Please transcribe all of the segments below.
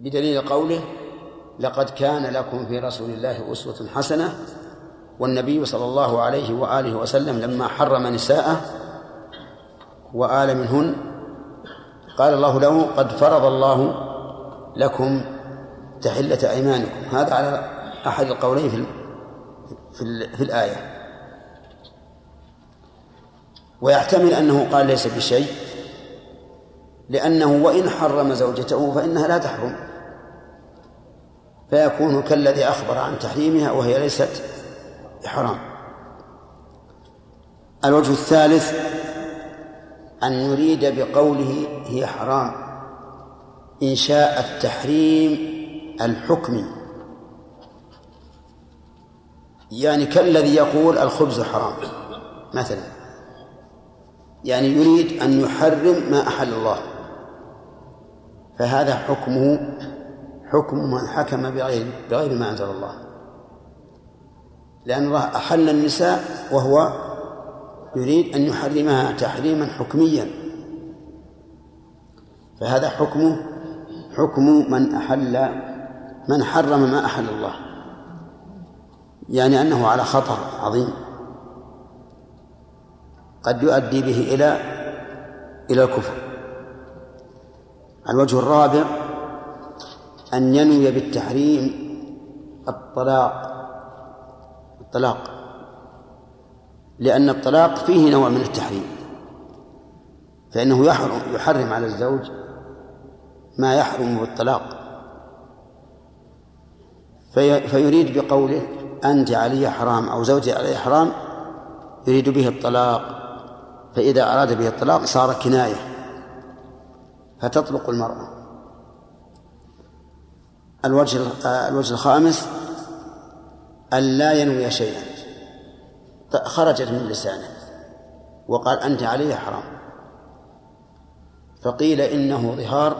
بدليل قوله لقد كان لكم في رسول الله أسوة حسنة والنبي صلى الله عليه وآله وسلم لما حرم نساءه وآل منهن قال الله له قد فرض الله لكم تحلة أيمانكم. هذا على أحد القولين في في, في الآية. ويحتمل أنه قال ليس بشيء لأنه وإن حرم زوجته فإنها لا تحرم. فيكون كالذي أخبر عن تحريمها وهي ليست بحرام. الوجه الثالث أن يريد بقوله هي حرام إنشاء التحريم الحكمي يعني كالذي يقول الخبز حرام مثلا. يعني يريد أن يحرم ما أحل الله فهذا حكمه حكم من حكم بغير بغير ما أنزل الله. لأن الله أحل النساء وهو يريد أن يحرمها تحريما حكميا. فهذا حكمه حكم من أحل من حرم ما أحل الله. يعني أنه على خطر عظيم. قد يؤدي به إلى إلى الكفر. الوجه الرابع أن ينوي بالتحريم الطلاق الطلاق. لأن الطلاق فيه نوع من التحريم. فإنه يحرم يحرم على الزوج ما يحرم بالطلاق. في فيريد بقوله أنت علي حرام أو زوجي علي حرام يريد به الطلاق. فإذا أراد به الطلاق صار كناية فتطلق المرأة. الوجه الوجه الخامس أن لا ينوي شيئا. خرجت من لسانه وقال أنت علي حرام. فقيل إنه ظهار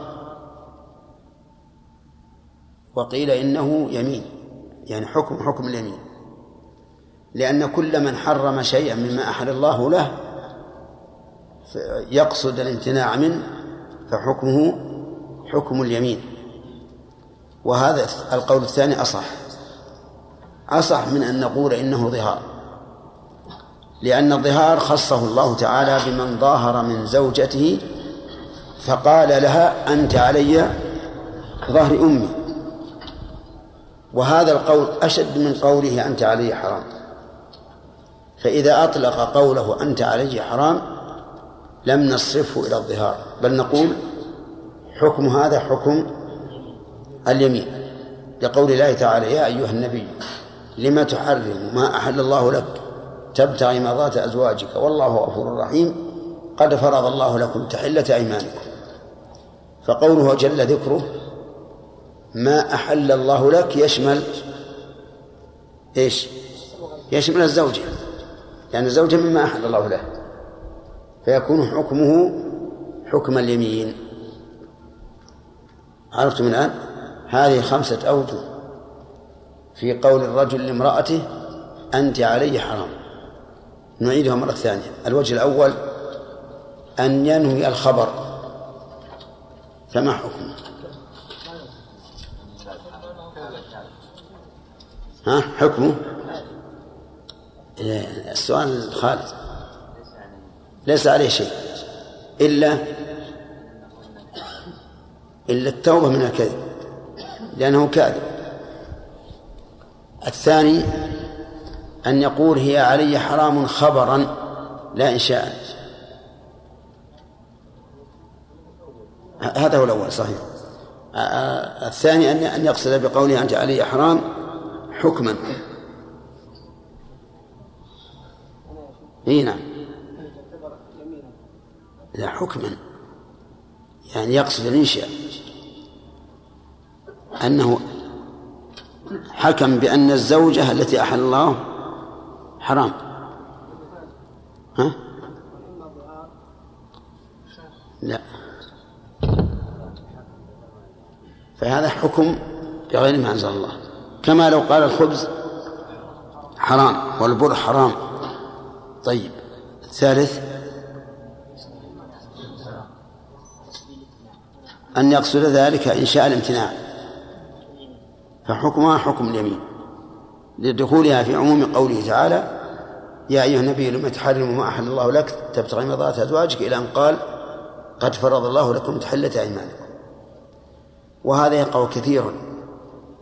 وقيل إنه يمين يعني حكم حكم اليمين. لأن كل من حرم شيئا مما أحل الله له يقصد الامتناع منه فحكمه حكم اليمين. وهذا القول الثاني أصح. أصح من أن نقول إنه ظهار. لأن الظهار خصه الله تعالى بمن ظاهر من زوجته فقال لها أنت علي ظهر أمي. وهذا القول أشد من قوله أنت علي حرام. فإذا أطلق قوله أنت علي حرام لم نصرفه إلى الظهار بل نقول حكم هذا حكم اليمين لقول الله تعالى يا أيها النبي لما تحرم ما أحل الله لك؟ تبتغي مرضات أزواجك والله غفور رحيم قد فرض الله لكم تحلة أيمانكم. فقوله جل ذكره ما أحل الله لك يشمل إيش؟ يشمل الزوجة لأن يعني الزوجة مما أحل الله له فيكون حكمه حكم اليمين. عرفتم الآن؟ هذه خمسة أوجه في قول الرجل لامرأته أنت علي حرام. نعيدها مرة ثانية. الوجه الأول أن ينوي الخبر. فما حكمه ها؟ حكمه؟ السؤال خالد ليس عليه شيء. إلا إلا التوبة من الكذب. لأنه كاذب. الثاني أن يقول هي علي حرام خبرا لا إنشاء. هذا هو الأول صحيح. الثاني أن أن يقصد بقوله أنت علي حرام حكما. إي نعم. لا حكما. يعني يقصد الإنشاء. أنه حكم بأن الزوجة التي أحل الله حرام. ها؟ لا. فهذا حكم بغير ما أنزل الله. كما لو قال الخبز حرام والبر حرام. طيب. الثالث أن يقصد ذلك إنشاء الامتناع. فحكمها حكم اليمين لدخولها في عموم قوله تعالى يا أيها النبي لم تحرم ما أحل الله لك تبتغي مرضات أزواجك إلى أن قال قد فرض الله لكم تحلة أيمانكم. وهذا يقع كثيرا.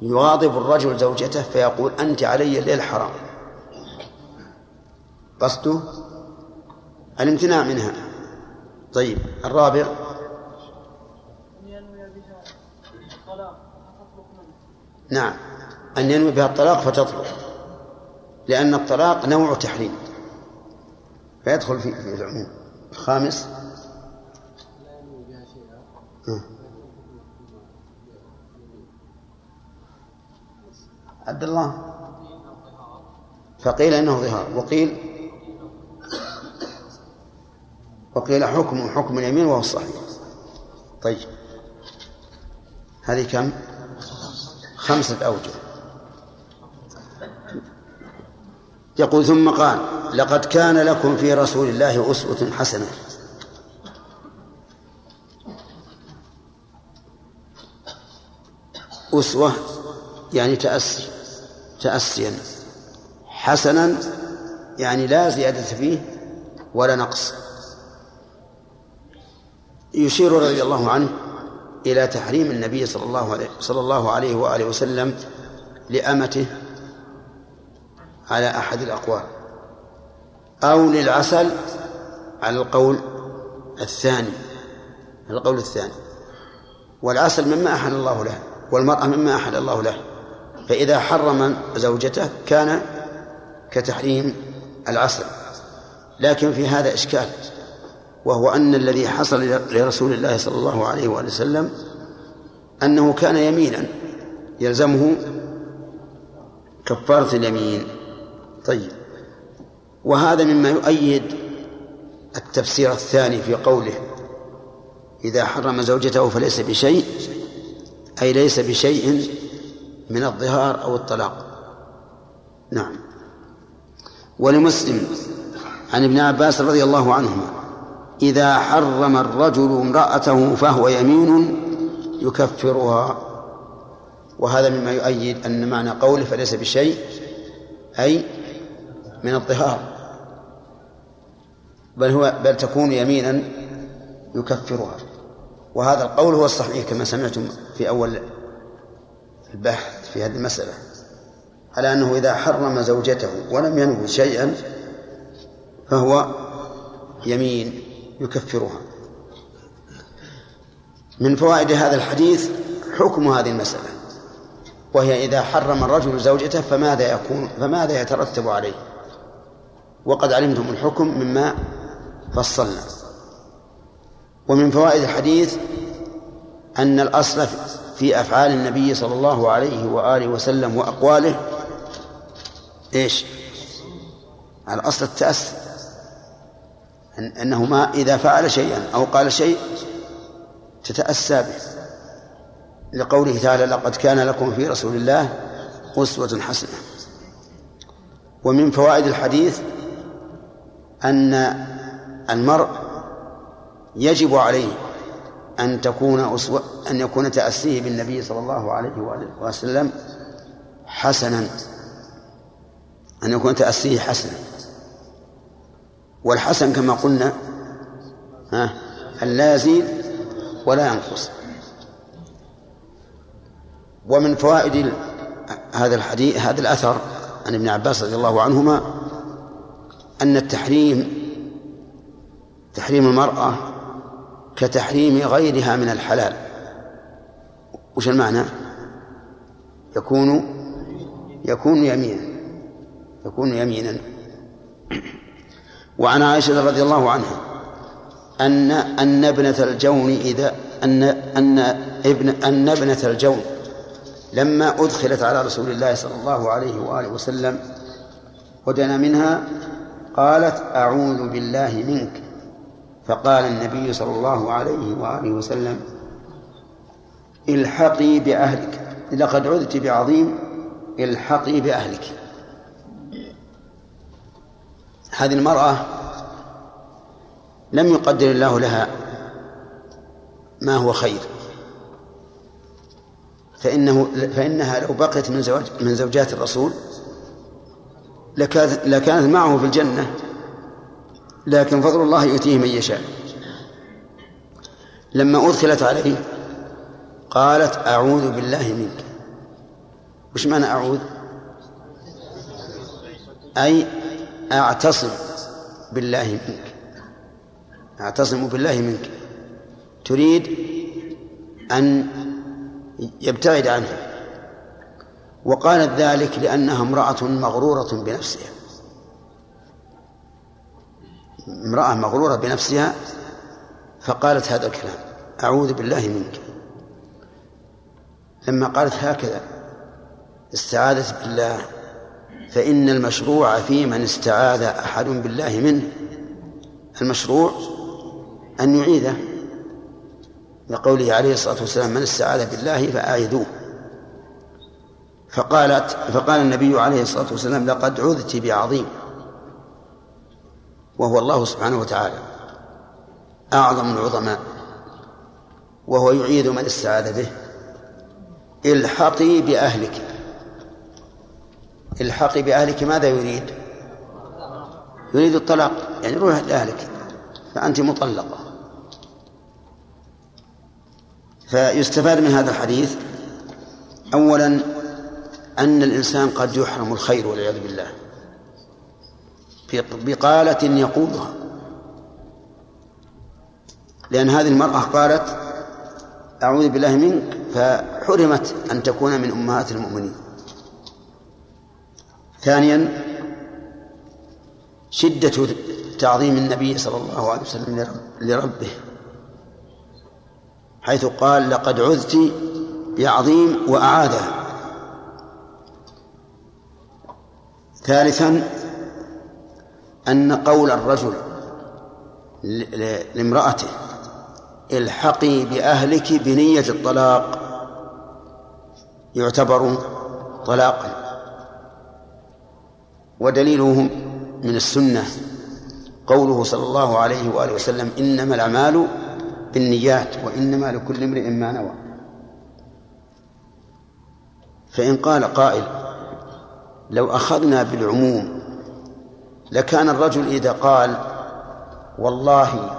يغاضب الرجل زوجته فيقول أنت علي الليل حرام. قصده الامتناع منها. طيب الرابع نعم. أن ينوي بها الطلاق فتطلق. لأن الطلاق نوع تحريم. فيدخل في العموم. الخامس. عبد الله. فقيل إنه ظهار. وقيل وقيل حكم حكم اليمين وهو الصحيح. طيب. هذه كم؟ خمسة أوجه. يقول ثم قال لقد كان لكم في رسول الله أسوة حسنة. أسوة يعني تأسي تأسيا. حسنا يعني لا زيادة فيه ولا نقص. يشير رضي الله عنه إلى تحريم النبي صلى الله عليه صلى الله عليه وآله وسلم لأمته على أحد الأقوال. أو للعسل على القول الثاني القول الثاني. والعسل مما أحل الله له والمرأة مما أحل الله له. فإذا حرم زوجته كان كتحريم العسل. لكن في هذا إشكال. وهو أن الذي حصل لرسول الله صلى الله عليه وآله وسلم أنه كان يمينا يلزمه كفارة اليمين. طيب. وهذا مما يؤيد التفسير الثاني في قوله إذا حرم زوجته فليس بشيء أي ليس بشيء من الظهار أو الطلاق. نعم. ولمسلم عن ابن عباس رضي الله عنهما إذا حرم الرجل امرأته فهو يمين يكفرها. وهذا مما يؤيد أن معنى قوله فليس بشيء أي من الظهار بل هو بل تكون يمينا يكفرها. وهذا القول هو الصحيح كما سمعتم في أول البحث في هذه المسألة على أنه إذا حرم زوجته ولم ينوي شيئا فهو يمين. يكفرها. من فوائد هذا الحديث حكم هذه المسألة وهي إذا حرم الرجل زوجته فماذا يكون فماذا يترتب عليه؟ وقد علمتم الحكم مما فصلنا. ومن فوائد الحديث أن الأصل في أفعال النبي صلى الله عليه وآله وسلم وأقواله إيش؟ الأصل التأسي أنه ما إذا فعل شيئا أو قال شيء تتأسى به. لقوله تعالى لقد كان لكم في رسول الله أسوة حسنة. ومن فوائد الحديث أن المرء يجب عليه أن تكون أسوة أن يكون تأسيه بالنبي صلى الله عليه وآله وسلم حسنا. أن يكون تأسيه حسنا. والحسن كما قلنا ها أن لا يزيد ولا ينقص. ومن فوائد هذا الحديث هذا الأثر عن ابن عباس رضي الله عنهما أن التحريم تحريم المرأة كتحريم غيرها من الحلال. وش المعنى؟ يكون يكون يمينا يكون يمينا. وعن عائشة رضي الله عنها أن أن ابنة الجون إذا أن أن ابن أن ابنة الجون لما أدخلت على رسول الله صلى الله عليه وآله وسلم ودنا منها قالت أعوذ بالله منك فقال النبي صلى الله عليه وآله وسلم الحقي بأهلك لقد عذت بعظيم الحقي بأهلك. هذه المرأة لم يقدر الله لها ما هو خير. فإنه فإنها لو بقيت من زواج من زوجات الرسول لكانت معه في الجنة لكن فضل الله يؤتيه من يشاء. لما أدخلت عليه قالت أعوذ بالله منك. وش معنى أعوذ؟ أي أعتصم بالله منك. أعتصم بالله منك. تريد أن يبتعد عنه وقالت ذلك لأنها امرأة مغرورة بنفسها. امرأة مغرورة بنفسها فقالت هذا الكلام. أعوذ بالله منك. لما قالت هكذا استعاذت بالله. فإن المشروع في من استعاذ أحد بالله منه. المشروع أن يعيذه. لقوله عليه الصلاة والسلام من استعاذ بالله فأعيذوه. فقالت فقال النبي عليه الصلاة والسلام لقد عذت بعظيم. وهو الله سبحانه وتعالى. أعظم العظماء. وهو يعيذ من استعاذ به. الحقي بأهلك. الحقي بأهلك ماذا يريد؟ يريد الطلاق يعني روح لأهلك فأنت مطلقة. فيستفاد من هذا الحديث أولا أن الإنسان قد يحرم الخير والعياذ بالله. بقالة يقولها لأن هذه المرأة قالت أعوذ بالله منك. فحرمت أن تكون من أمهات المؤمنين. ثانيا شدة تعظيم النبي صلى الله عليه وسلم لربه حيث قال لقد عذت بعظيم وأعادها ثالثا أن قول الرجل لامرأته الحقي بأهلك بنية الطلاق. يعتبر طلاقا. ودليله من السنة قوله صلى الله عليه وآله وسلم إنما الأعمال بالنيات وإنما لكل امرئ ما نوى. فإن قال قائل لو أخذنا بالعموم لكان الرجل إذا قال والله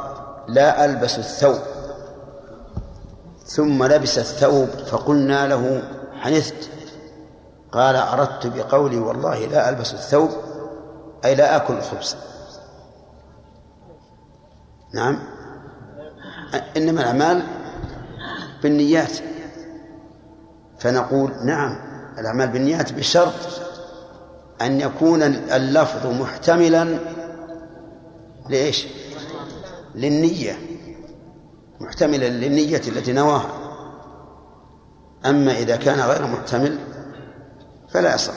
لا ألبس الثوب ثم لبس الثوب فقلنا له حنثت قال أردت بقولي والله لا ألبس الثوب أي لا آكل الخبز. نعم. إنما الأعمال بالنيات. فنقول نعم الأعمال بالنيات بشرط أن يكون اللفظ محتملا لإيش؟ للنية. محتملا للنية التي نواها. أما إذا كان غير محتمل فلا يصح.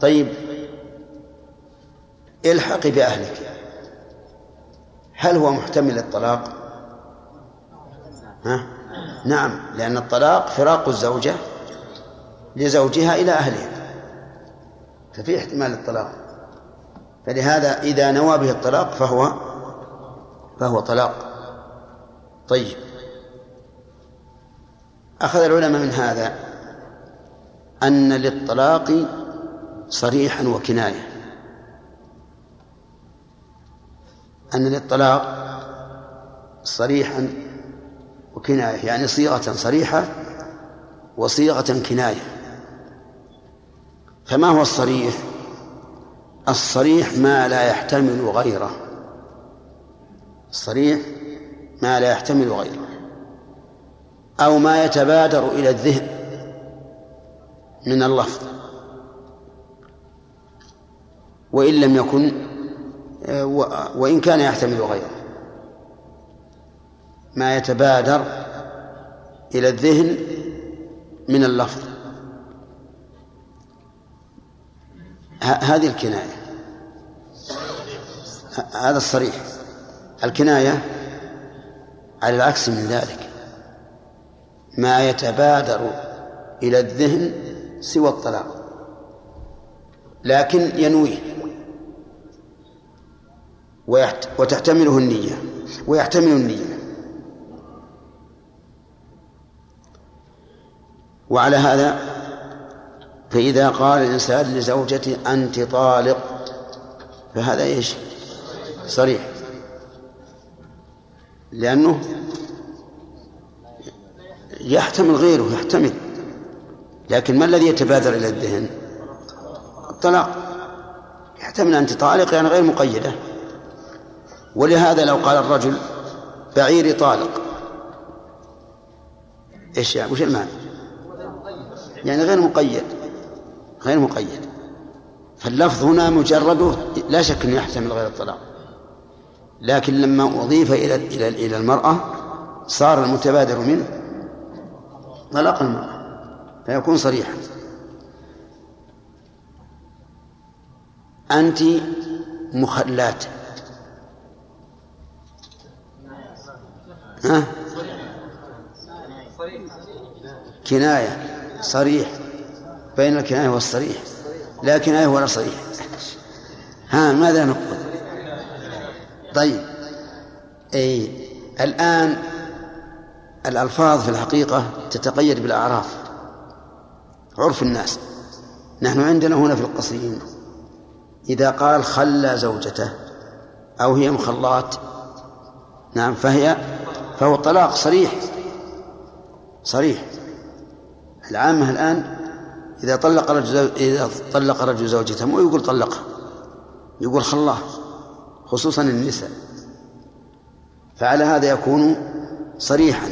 طيب الحقي بأهلك. هل هو محتمل للطلاق؟ ها؟ نعم لأن الطلاق فراق الزوجة لزوجها إلى أهلها. ففي احتمال للطلاق فلهذا إذا نوى به الطلاق فهو فهو طلاق. طيب. أخذ العلماء من هذا. أن للطلاق صريحا وكناية. أن للطلاق صريحا وكناية يعني صيغة صريحة وصيغة كناية. فما هو الصريح؟ الصريح ما لا يحتمل غيره. الصريح ما لا يحتمل غيره. أو ما يتبادر إلى الذهن. من اللفظ وإن لم يكن وإن كان يحتمل غيره. ما يتبادر إلى الذهن من اللفظ. هذه الكناية. هذا الصريح. الكناية على العكس من ذلك. ما يتبادر إلى الذهن سوى الطلاق. لكن ينويه. وتحتمله النية. ويحتمل النية. وعلى هذا فإذا قال الإنسان لزوجته أنت طالق فهذا إيش؟ صريح. لأنه يحتمل غيره يحتمل. لكن ما الذي يتبادر إلى الذهن؟ الطلاق. يحتمل أنت طالق يعني غير مقيدة. ولهذا لو قال الرجل بعيري طالق. إيش يعني؟ وش المعنى؟ يعني غير مقيد. غير مقيد. فاللفظ هنا مجرده لا شك أنه يحتمل غير الطلاق. لكن لما أضيف إلى إلى إلى المرأة صار المتبادر منه. طلاق المرأة. فيكون صريحا. أنت مخلات. ها؟ كناية. صريح. بين الكناية والصريح لا كناية ولا صريح. ها ماذا نقول؟ طيب. أي الآن الألفاظ في الحقيقة تتقيد بالأعراف. عرف الناس. نحن عندنا هنا في القصيم إذا قال خلى زوجته أو هي مخلات نعم فهي فهو طلاق صريح. صريح. العامة الآن إذا طلق رجل إذا طلق رجل زوجته مو يقول طلقها يقول خلاه خصوصا النساء. فعلى هذا يكون صريحا.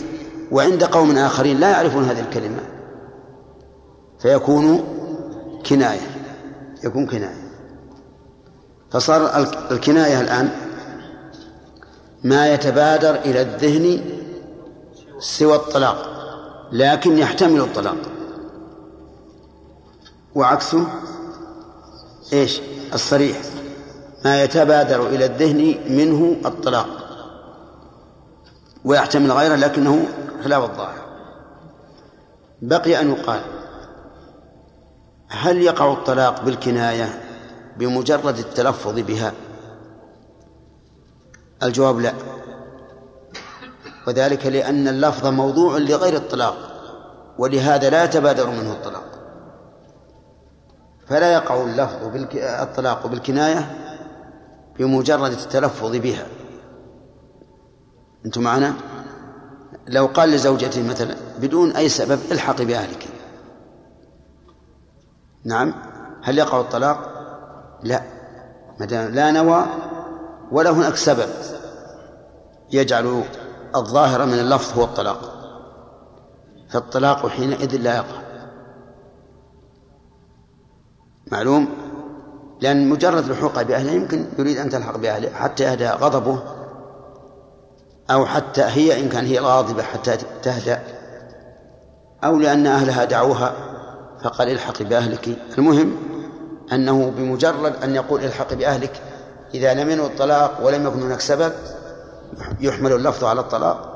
وعند قوم آخرين لا يعرفون هذه الكلمة. فيكون كناية يكون كناية. فصار الكناية الآن ما يتبادر إلى الذهن سوى الطلاق لكن يحتمل الطلاق. وعكسه إيش؟ الصريح. ما يتبادر إلى الذهن منه الطلاق. ويحتمل غيره لكنه خلاف الظاهر. بقي أن يقال هل يقع الطلاق بالكناية بمجرد التلفظ بها؟ الجواب لا. وذلك لأن اللفظ موضوع لغير الطلاق ولهذا لا يتبادر منه الطلاق. فلا يقع اللفظ بالك... الطلاق بالكناية بمجرد التلفظ بها. أنتم معنا؟ لو قال لزوجته مثلا بدون أي سبب الحقي بأهلك. نعم. هل يقع الطلاق؟ لا. ما دام لا نوى ولا هناك سبب يجعل الظاهر من اللفظ هو الطلاق. فالطلاق حينئذ لا يقع. معلوم؟ لأن مجرد لحوقها بأهله يمكن يريد أن تلحق بأهله حتى يهدى غضبه أو حتى هي إن كان هي غاضبة حتى تهدأ أو لأن أهلها دعوها فقال الحقي بأهلك. المهم أنه بمجرد أن يقول الحق بأهلك إذا لم ينوي الطلاق ولم يكن هناك سبب يحمل اللفظ على الطلاق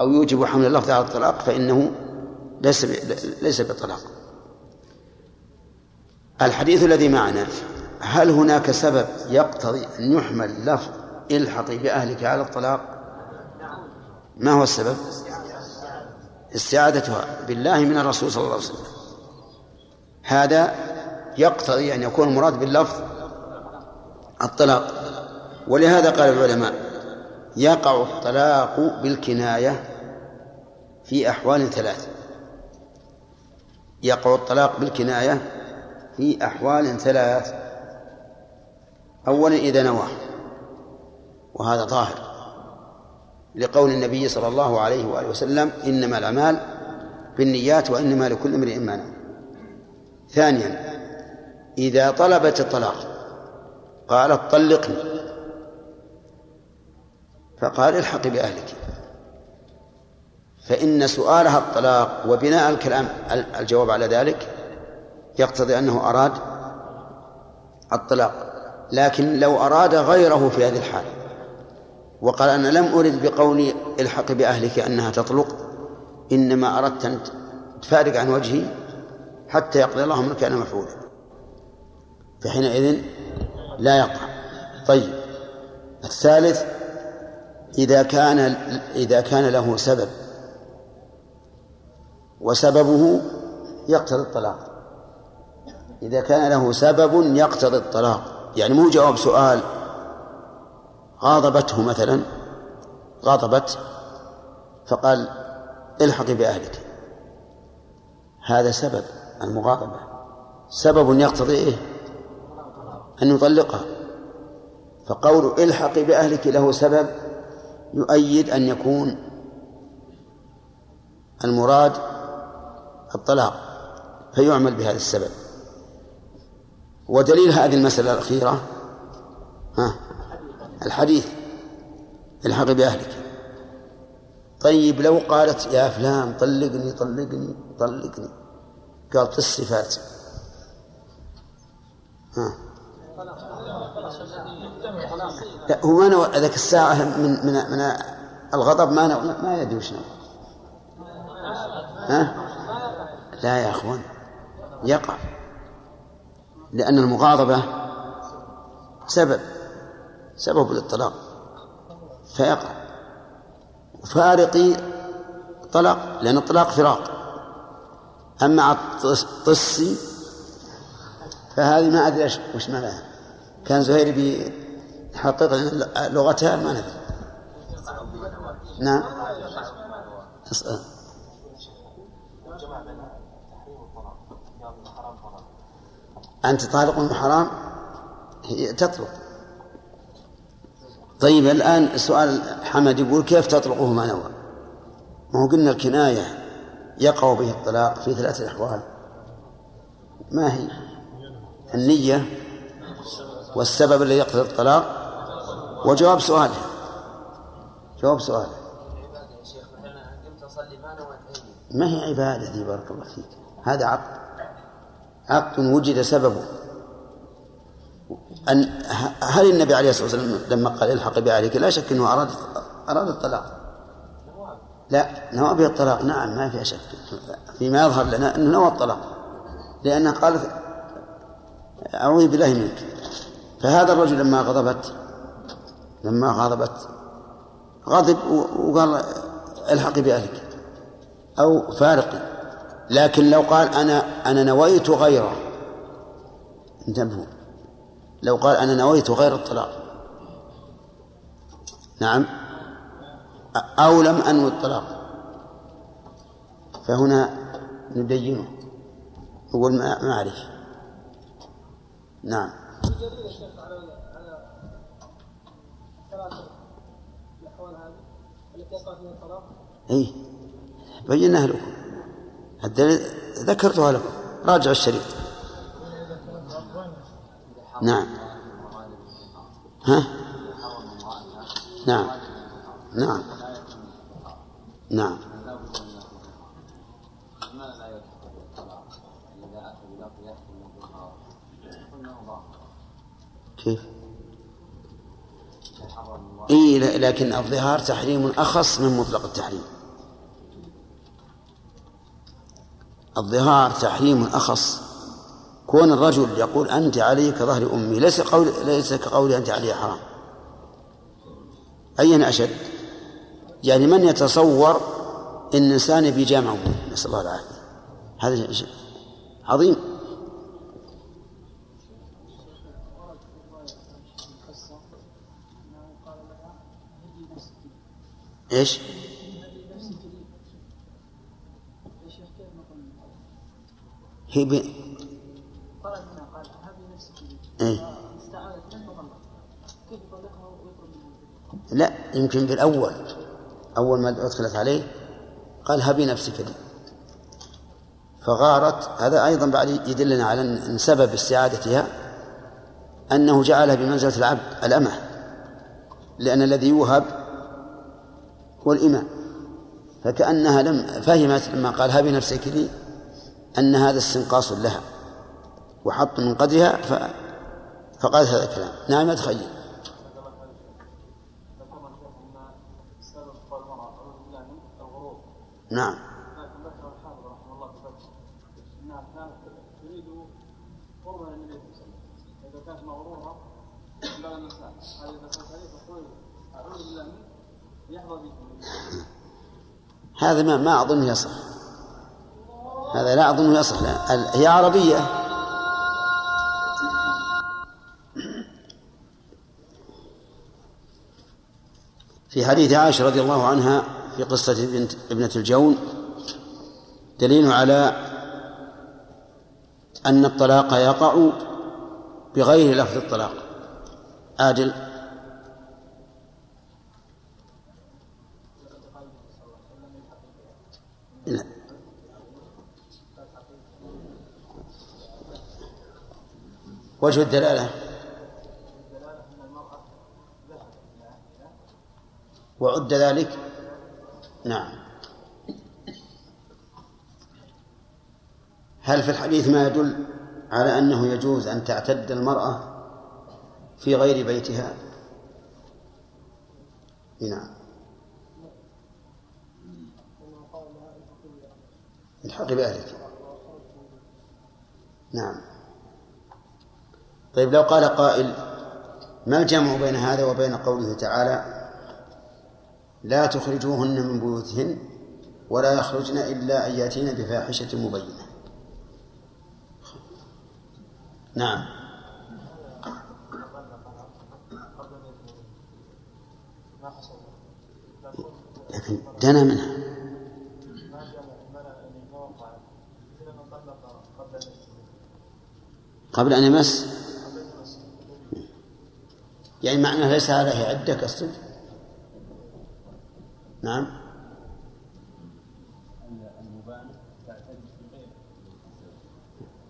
أو يوجب حمل اللفظ على الطلاق فإنه ليس ليس بطلاق. الحديث الذي معنا هل هناك سبب يقتضي أن يحمل لفظ الحقي بأهلك على الطلاق؟ ما هو السبب؟ استعادتها بالله من الرسول صلى الله عليه وسلم. هذا يقتضي أن يكون المراد باللفظ الطلاق. ولهذا قال العلماء يقع الطلاق بالكناية في أحوال ثلاث. يقع الطلاق بالكناية في أحوال ثلاث. أولا إذا نوى وهذا ظاهر لقول النبي صلى الله عليه وآله وسلم إنما الأعمال بالنيات وإنما لكل امرئ ما نوى. ثانيا إذا طلبت الطلاق قالت طلقني. فقال الحقي بأهلك. فإن سؤالها الطلاق وبناء الكلام الجواب على ذلك يقتضي أنه أراد الطلاق. لكن لو أراد غيره في هذه الحال وقال أنا لم أرد بقولي الحق بأهلك أنها تطلق إنما أردت أن تفارق عن وجهي حتى يقضي الله منك أنا مفعولا. فحينئذ لا يقع. طيب. الثالث إذا كان إذا كان له سبب. وسببه يقتضي الطلاق. إذا كان له سبب يقتضي الطلاق. يعني مو جواب سؤال غاضبته مثلا غاضبت فقال الحقي بأهلك. هذا سبب. المغاضبة. سبب يقتضي إيه؟ أن يطلقها. فقول الحقي بأهلك له سبب يؤيد أن يكون المراد الطلاق فيعمل بهذا السبب. ودليل هذه المسألة الأخيرة ها الحديث الحق بأهلك. طيب لو قالت يا فلان طلقني طلقني طلقني. قال الصفات. ها. لا هو ما نوى ذاك الساعة من من من الغضب ما نوى ما يدري وش ها؟ لا يا أخوان يقع. لأن المغاضبة سبب سبب للطلاق فيقع. فارقي طلاق لأن الطلاق فراق. أما الطسي فهذه ما أدري وش معناها. كان زهير بيحقق لغتها ما ندري. نعم. اسأل. أنت طالق حرام؟ هي تطلق. طيب الآن سؤال حمد يقول كيف تطلقه ما نوى ما هو قلنا الكناية. يقع به الطلاق في ثلاثة أحوال. ما هي؟ النية والسبب الذي يقتضي الطلاق؟ وجواب سؤاله جواب سؤاله ما هي عبادة دي؟ بارك الله فيك. هذا عقد. عقد وجد سببه. أن هل النبي عليه الصلاة والسلام لما قال الحق بأهلك لا شك أنه أراد أراد الطلاق؟ لا نوى الطلاق. نعم ما فيها شك فيما يظهر لنا أنه نوى الطلاق. لأنها قالت أعوذ بالله منك. فهذا الرجل لما غضبت لما غضبت غضب وقال الحقي بأهلك. أو فارقي لكن لو قال أنا أنا نويت غيره. انتبهوا. لو قال أنا نويت غير الطلاق. نعم. أو لم أنوي الطلاق فهنا ندينه. نقول ما أعرف. نعم. اي بيناها لكم. الدليل ذكرتها لكم. راجع الشريط. نعم. ها؟ نعم. نعم. نعم كيف؟ إيه لكن الظهار تحريم أخص من مطلق التحريم الظهار تحريم أخص كون الرجل يقول أنت علي كظهر أمي ليس قول ليس كقولي أنت علي حرام أين أشد؟ يعني من يتصور إن الإنسان بيجامع نسأل الله العافية هذا شيء عظيم إيش؟ هي ب... إيه؟ لا يمكن بالأول أول ما أدخلت عليه قال هبي نفسك. لي فغارت هذا أيضا بعد يدلنا على أن سبب استعادتها أنه جعلها بمنزلة العبد الأمة لأن الذي يوهب هو الإمام فكأنها لم فهمت لما قال هبي نفسك لي أن هذا استنقاص لها وحط من قدرها ف... فقالت هذا الكلام. نعم تخيل نعم. لكن ذكر رحمه الله انها كانت تريد قربا النبي صلى الله عليه وسلم كانت مغروره هذه اذا اعوذ بالله منك هذا ما ما أظن يصح. هذا لا أظن يصح. هي عربية. في حديث عائشة رضي الله عنها في قصة ابنة الجون دليل على أن الطلاق يقع بغير لفظ الطلاق. عادل. وجه الدلالة. وعد ذلك نعم. هل في الحديث ما يدل على أنه يجوز أن تعتد المرأة في غير بيتها؟ نعم. الحق بأهلك. نعم. طيب لو قال قائل ما الجمع بين هذا وبين قوله تعالى لا تخرجوهن من بيوتهن ولا يخرجن إلا أن يأتين بفاحشة مبينة. نعم. لكن دنا منها. قبل أن يمس؟ يعني معنى ليس عليه عدة كالصدق نعم.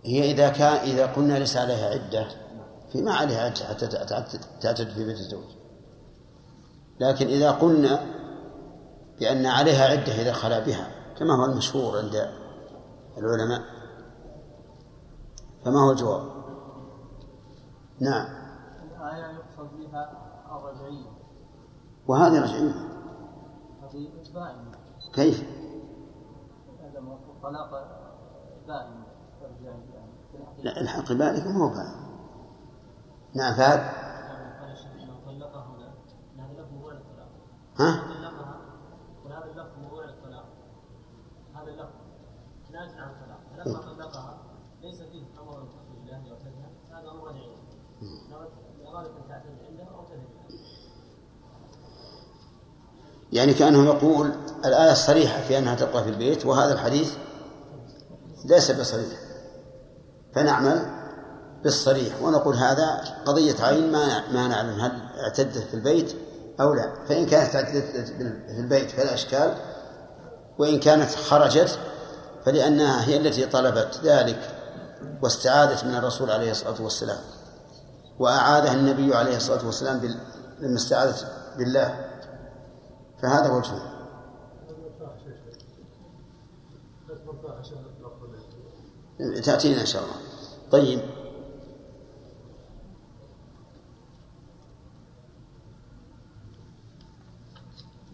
هي إذا كان إذا قلنا ليس عليها عدة في ما عليها عدة حتى تعتد في بيت الزوج. لكن إذا قلنا بأن عليها عدة إذا خلا بها كما هو المشهور عند العلماء. فما هو الجواب؟ نعم. الآية يقصد بها الرجعية. وهذه رجعية. كيف؟ لا الحق بالك ما هو بال نعم فهد. ها؟ وهذا اللفظ موضوع الطلاق هذا اللفظ نازل عن الطلاق فلما طلقها ليس فيه أمر تخرج لاهلها وتذهب هذا أمر رجعي لغايه ان تعتد عنده أو تذهب يعني كأنه يقول الآية الصريحة في أنها تبقى في البيت وهذا الحديث ليس بصريح. فنعمل بالصريح ونقول هذا قضية عين ما ما نعلم هل اعتدت في البيت أو لا. فإن كانت اعتدت في البيت فلا إشكال وإن كانت خرجت فلأنها هي التي طلبت ذلك واستعاذت من الرسول عليه الصلاة والسلام وأعاذها النبي عليه الصلاة والسلام لما استعاذت بالله. فهذا وجهه تأتينا إن شاء الله. طيب.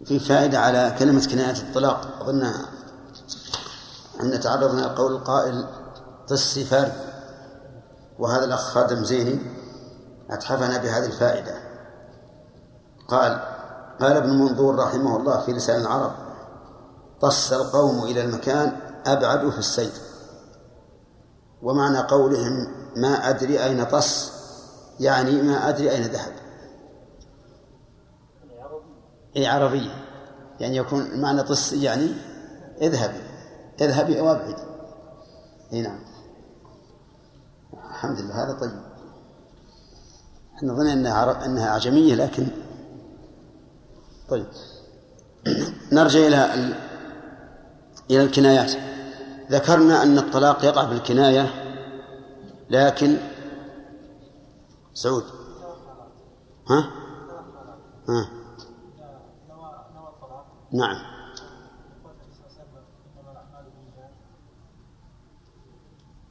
في فائدة على كلمة كناية الطلاق. أظنها أن تعرضنا قول القائل طس فرد. وهذا الأخ خادم زيني أتحفنا بهذه الفائدة. قال قال ابن منظور رحمه الله في لسان العرب طس القوم إلى المكان أبعد في السير ومعنى قولهم ما أدري أين طس يعني ما أدري أين ذهب. أي عربية يعني يكون معنى طس يعني اذهبي اذهبي أو أبعد. أي نعم. الحمد لله هذا طيب. إحنا ظننا إنها إنها أعجمية لكن طيب. نرجع إلى إلى الكنايات. ذكرنا أن الطلاق يقع بالكناية لكن سعود. ها؟ ها؟ نعم.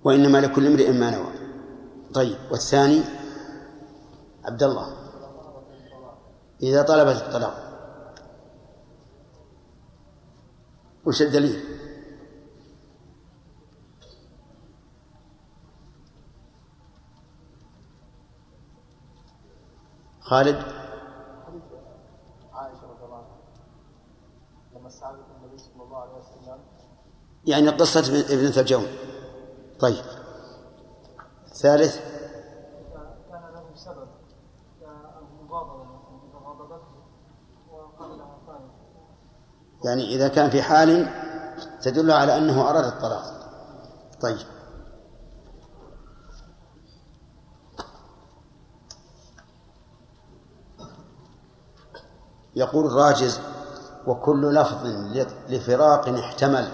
وإنما لكل امرئ ما نوى. طيب. والثاني عبد الله. إذا طلبت الطلاق وش الدليل؟ خالد؟ عائشة رضي الله عنها لما صلى الله عليه وسلم يعني قصة ابنة الجون طيب. ثالث كان له سبب كالمغاضبة إذا غضبته وقال لها ثاني يعني إذا كان في حال تدل على أنه أراد الطلاق. طيب. يقول الراجز وكل لفظ لفراق احتمل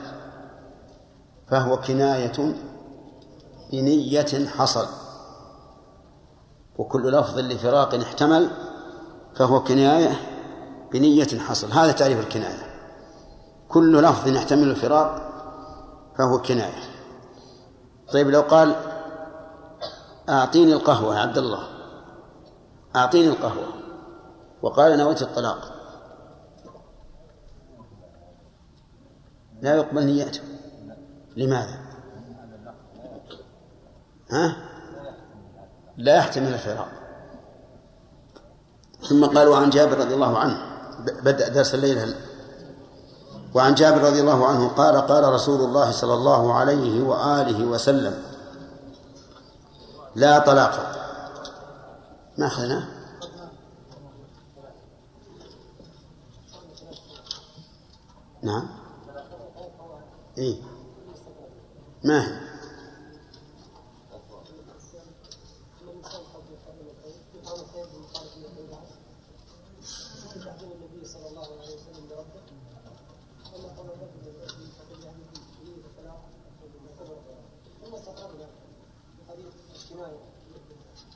فهو كناية بنية حصل. وكل لفظ لفراق احتمل فهو كناية بنية حصل. هذا تعريف الكناية. كل لفظ يحتمل الفراق فهو كناية. طيب لو قال أعطيني القهوة يا عبد الله. أعطيني القهوة. وقال نويت الطلاق. لا يقبل نيته. لماذا؟ ها؟ لا يحتمل الفراق. ثم قال وعن جابر رضي الله عنه بدأ درس الليلة وعن جابر رضي الله عنه قال قال رسول الله صلى الله عليه وآله وسلم لا طلاق. ما أخذناه نعم. إيه. ما هي؟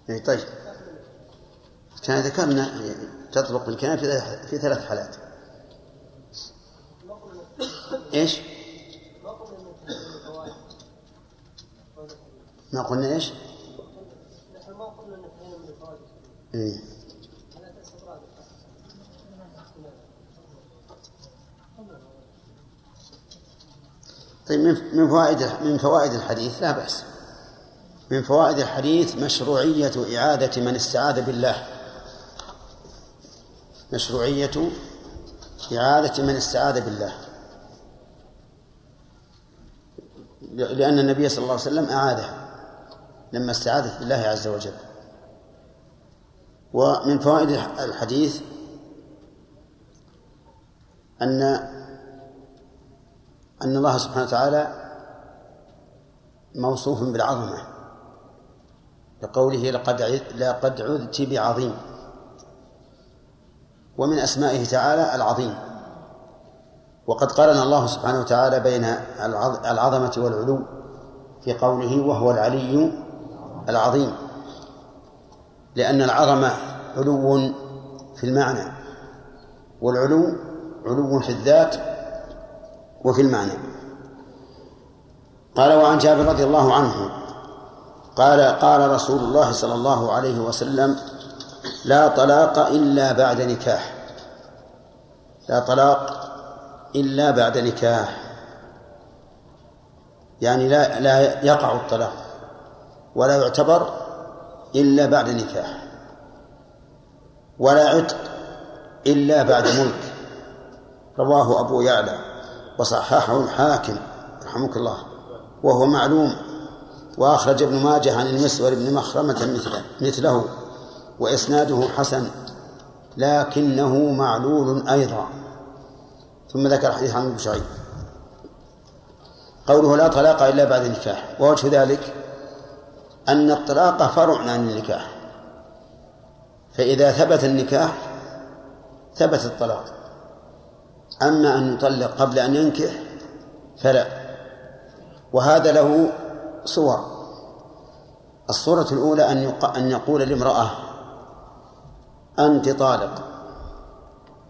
يعني طيب كان ذكرنا تطلق بالكلام في في ثلاث حالات إيش؟ ما قلنا إيش؟ إيه؟ طيب من فوائد من فوائد الحديث لا بأس. من فوائد الحديث مشروعية إعادة من استعاذ بالله. مشروعية إعادة من استعاذ بالله. لأن النبي صلى الله عليه وسلم أعادها لما استعاذت بالله عز وجل. ومن فوائد الحديث أن أن الله سبحانه وتعالى موصوف بالعظمة لقوله لقد لقد عذت بعظيم ومن أسمائه تعالى العظيم. وقد قارن الله سبحانه وتعالى بين العظمة والعلو في قوله وهو العلي العظيم لأن العظمة علو في المعنى والعلو علو في الذات وفي المعنى. قال وعن جابر رضي الله عنه قال قال رسول الله صلى الله عليه وسلم لا طلاق إلا بعد نكاح. لا طلاق إلا بعد نكاح. يعني لا لا يقع الطلاق ولا يعتبر إلا بعد نكاح. ولا عتق إلا بعد ملك. رواه أبو يعلى. وصححه الحاكم رحمك الله وهو معلوم وأخرج ابن ماجه عن المسور بن مخرمة مثله, مثله وإسناده حسن لكنه معلول أيضا. ثم ذكر حديث عن شعيب. قوله لا طلاق إلا بعد النكاح ووجه ذلك أن الطلاق فرع عن النكاح فإذا ثبت النكاح ثبت الطلاق. أما أن يطلق قبل أن ينكح فلا. وهذا له صور. الصورة الأولى أن أن يقول لامرأة أنت طالق.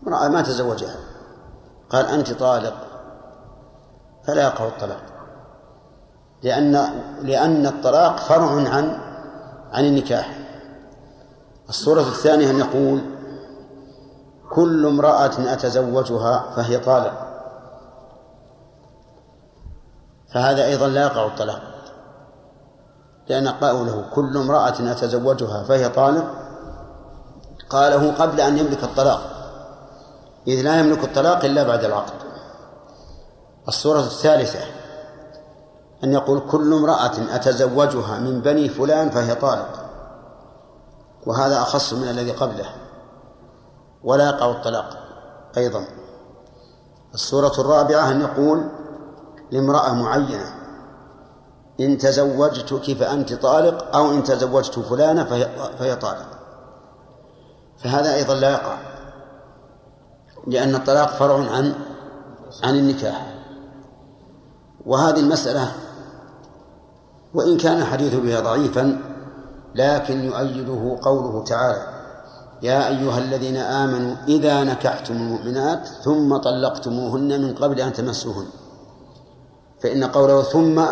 امرأة ما تزوجها. قال أنت طالق. فلا يقع الطلاق. لأن لأن الطلاق فرع عن عن النكاح. الصورة الثانية أن يقول كل امرأة أتزوجها فهي طالق فهذا أيضا لا يقع الطلاق. لأن قوله كل امرأة أتزوجها فهي طالق قاله قبل أن يملك الطلاق. إذ لا يملك الطلاق إلا بعد العقد. الصورة الثالثة أن يقول كل امرأة أتزوجها من بني فلان فهي طالق وهذا أخص من الذي قبله. ولا يقع الطلاق أيضا. الصورة الرابعة أن يقول لامرأة معينة إن تزوجتك فأنت طالق أو إن تزوجت فلانة فهي, فهي طالق فهذا أيضا لا يقع لأن الطلاق فرع عن عن النكاح. وهذه المسألة وإن كان الحديث بها ضعيفا لكن يؤيده قوله تعالى يا أيها الذين آمنوا إذا نكحتم المؤمنات ثم طلقتموهن من قبل أن تمسوهن. فإن قوله ثم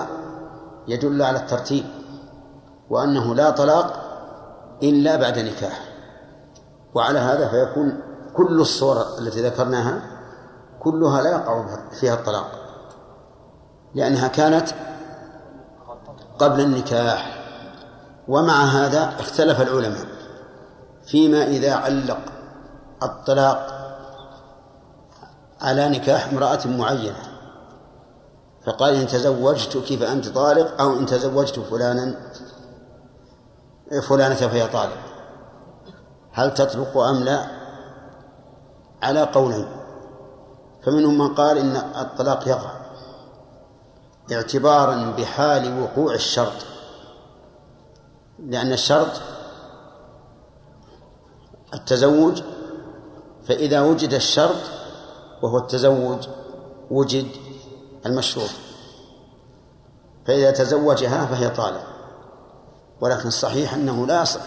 يدل على الترتيب وأنه لا طلاق إلا بعد نكاح. وعلى هذا فيكون كل الصور التي ذكرناها كلها لا يقع فيها الطلاق لأنها كانت قبل النكاح. ومع هذا اختلف العلماء. فيما إذا علق الطلاق على نكاح امرأة معينة. فقال إن تزوجتك فأنت طالق أو إن تزوجت فلانا فلانة فهي طالق. هل تطلق أم لا؟ على قولين. فمنهم من قال إن الطلاق يقع اعتبارا بحال وقوع الشرط لأن الشرط التزوج فإذا وجد الشرط وهو التزوج وجد المشروط. فإذا تزوجها فهي طالق ولكن الصحيح أنه لا يصح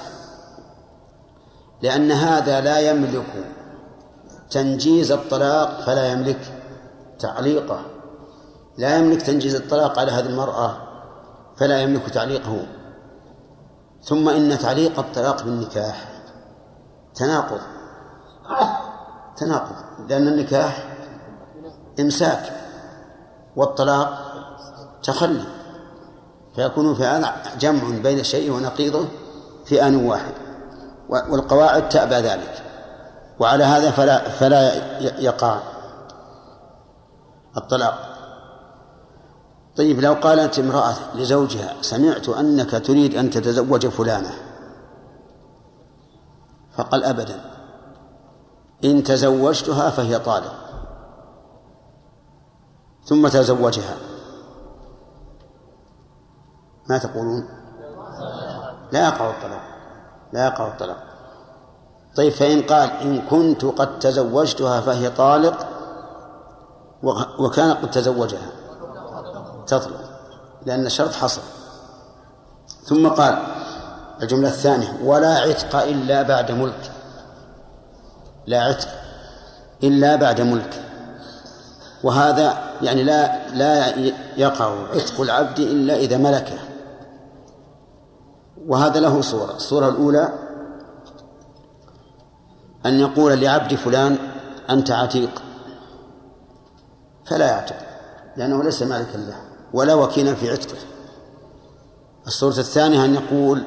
لأن هذا لا يملك تنجيز الطلاق فلا يملك تعليقه. لا يملك تنجيز الطلاق على هذه المرأة فلا يملك تعليقه. ثم إن تعليق الطلاق بالنكاح. تناقض. تناقض. لأن النكاح إمساك والطلاق تخلي فيكون في جمع بين الشيء ونقيضه في آن واحد والقواعد تأبى ذلك. وعلى هذا فلا فلا يقع الطلاق. طيب لو قالت امرأة لزوجها سمعت أنك تريد أن تتزوج فلانة فقال أبدا إن تزوجتها فهي طالق. ثم تزوجها. ما تقولون؟ لا يقع الطلاق. لا يقع الطلاق. طيب فإن قال إن كنت قد تزوجتها فهي طالق وكان قد تزوجها. تطلق لأن الشرط حصل. ثم قال الجملة الثانية ولا عتق إلا بعد ملك. لا عتق إلا بعد ملك. وهذا يعني لا لا يقع عتق العبد إلا إذا ملكه. وهذا له صورة. الصورة الأولى أن يقول لعبد فلان أنت عتيق. فلا يعتق لأنه ليس مالكا له ولا وكيلا في عتقه. الصورة الثانية أن يقول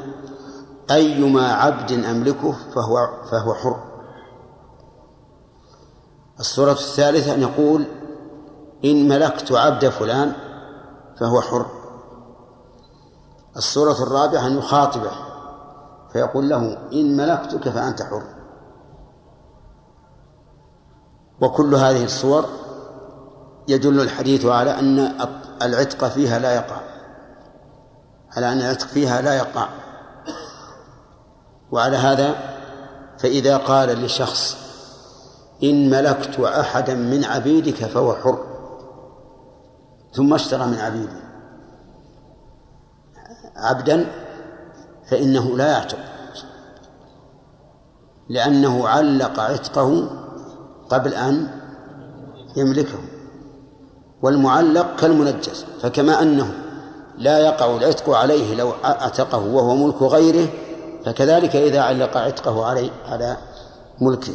أيما عبد أملكه فهو فهو حر. الصورة الثالثة أن يقول إن ملكت عبد فلان فهو حر. الصورة الرابعة أن يخاطبه فيقول له إن ملكتك فأنت حر. وكل هذه الصور يدل الحديث على أن العتق فيها لا يقع على أن العتق فيها لا يقع. وعلى هذا فإذا قال لشخص إن ملكت أحدا من عبيدك فهو حر ثم اشترى من عبيده عبدا فإنه لا يعتق لأنه علق عتقه قبل أن يملكه والمعلق كالمنجز فكما أنه لا يقع العتق عليه لو أعتقه وهو ملك غيره فكذلك إذا علق عتقه عليه على ملكه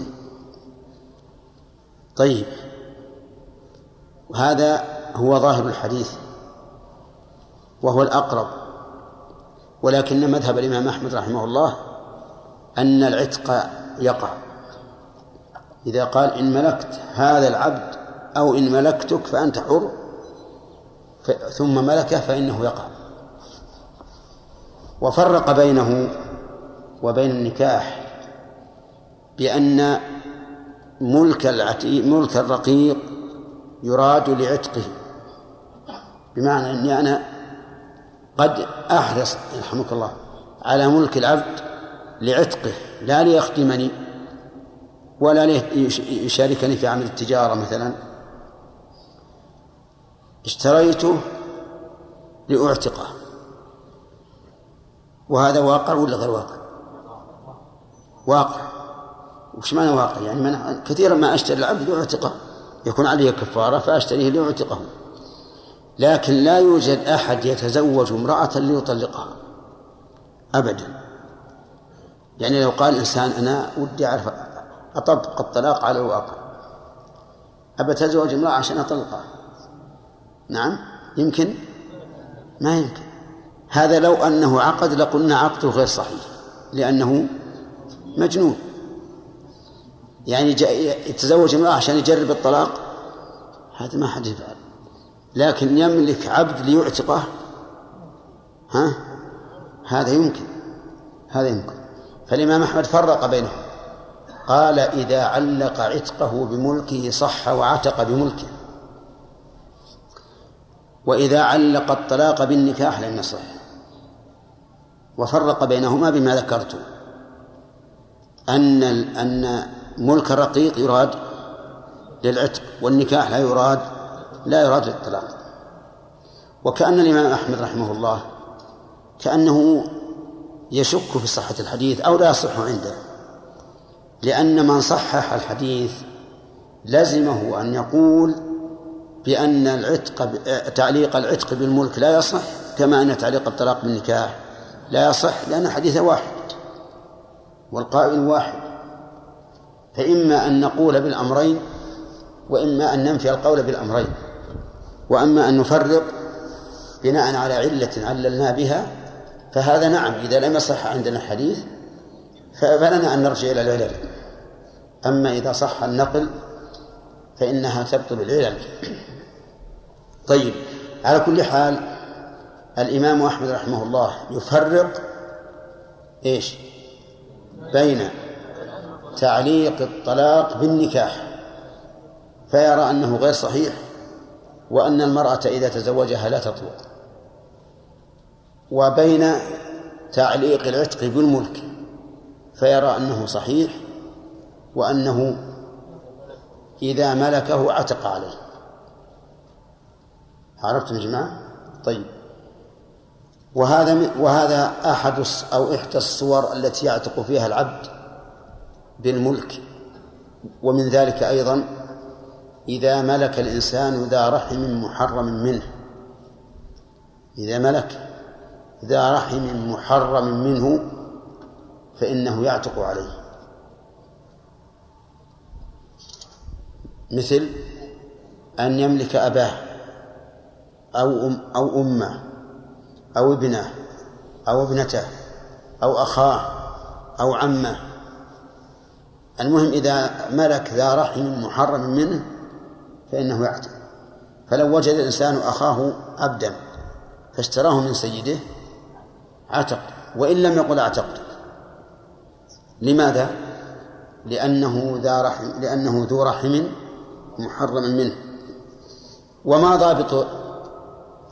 طيب. هذا هو ظاهر الحديث. وهو الأقرب. ولكن مذهب الإمام أحمد رحمه الله أن العتق يقع. إذا قال إن ملكت هذا العبد أو إن ملكتك فأنت حر ثم ملكه فإنه يقع. وفرق بينه وبين النكاح بأن ملك العتيق ملك الرقيق يراد لعتقه بمعنى أني أنا قد أحرص يرحمك الله على ملك العبد لعتقه لا ليخدمني ولا ليشاركني في عمل التجارة مثلا اشتريته لأعتقه وهذا واقع ولا غير واقع؟ واقع. وش معنى واقع؟ يعني من كثيرا ما أشتري العبد لأعتقه يكون عليه كفارة فأشتريه لأعتقه لكن لا يوجد أحد يتزوج امرأة ليطلقها. أبدا. يعني لو قال الإنسان أنا ودي أعرف أطبق الطلاق على الواقع. أبى أتزوج امرأة عشان أطلقها. نعم؟ يمكن؟ ما يمكن. هذا لو أنه عقد لقلنا عقده غير صحيح. لأنه مجنون. يعني يتزوج امرأة عشان يجرب الطلاق؟ هذا ما حد يفعل. لكن يملك عبد ليعتقه؟ ها؟ هذا يمكن. هذا يمكن. فالإمام أحمد فرق بينهم. قال إذا علق عتقه بملكه صح وعتق بملكه. وإذا علق الطلاق بالنكاح لم يصح. وفرق بينهما بما ذكرت أن أن ملك الرقيق يراد للعتق والنكاح لا يراد لا يراد للطلاق وكأن الإمام أحمد رحمه الله كأنه يشك في صحة الحديث أو لا يصح عنده لأن من صحح الحديث لزمه أن يقول بأن العتق تعليق العتق بالملك لا يصح كما أن تعليق الطلاق بالنكاح لا يصح لأن حديث واحد. والقائل واحد. فإما أن نقول بالأمرين وإما أن ننفي القول بالأمرين. وأما أن نفرق بناء على علة عللنا بها فهذا نعم إذا لم يصح عندنا حديث فلنا أن نرجع إلى العلل. أما إذا صح النقل فإنها تبطل العلل. طيب على كل حال الإمام أحمد رحمه الله يفرق إيش؟ بين تعليق الطلاق بالنكاح فيرى أنه غير صحيح وأن المرأة إذا تزوجها لا تطلق. وبين تعليق العتق بالملك فيرى أنه صحيح وأنه إذا ملكه عتق عليه. عرفتم يا جماعة؟ طيب. وهذا وهذا أحد أو إحدى الصور التي يعتق فيها العبد بالملك. ومن ذلك أيضا إذا ملك الإنسان ذا رحم محرم منه. إذا ملك ذا رحم محرم منه فإنه يعتق عليه. مثل أن يملك أباه أو أم أو أمه. أو ابنه أو ابنته أو أخاه أو عمه. المهم إذا ملك ذا رحم محرم منه فإنه يعتق. فلو وجد الإنسان أخاه عبدا فاشتراه من سيده عتق. وإن لم يقل اعتقتك لماذا؟ لأنه ذا رحم لأنه ذو رحم محرم منه. وما ضابط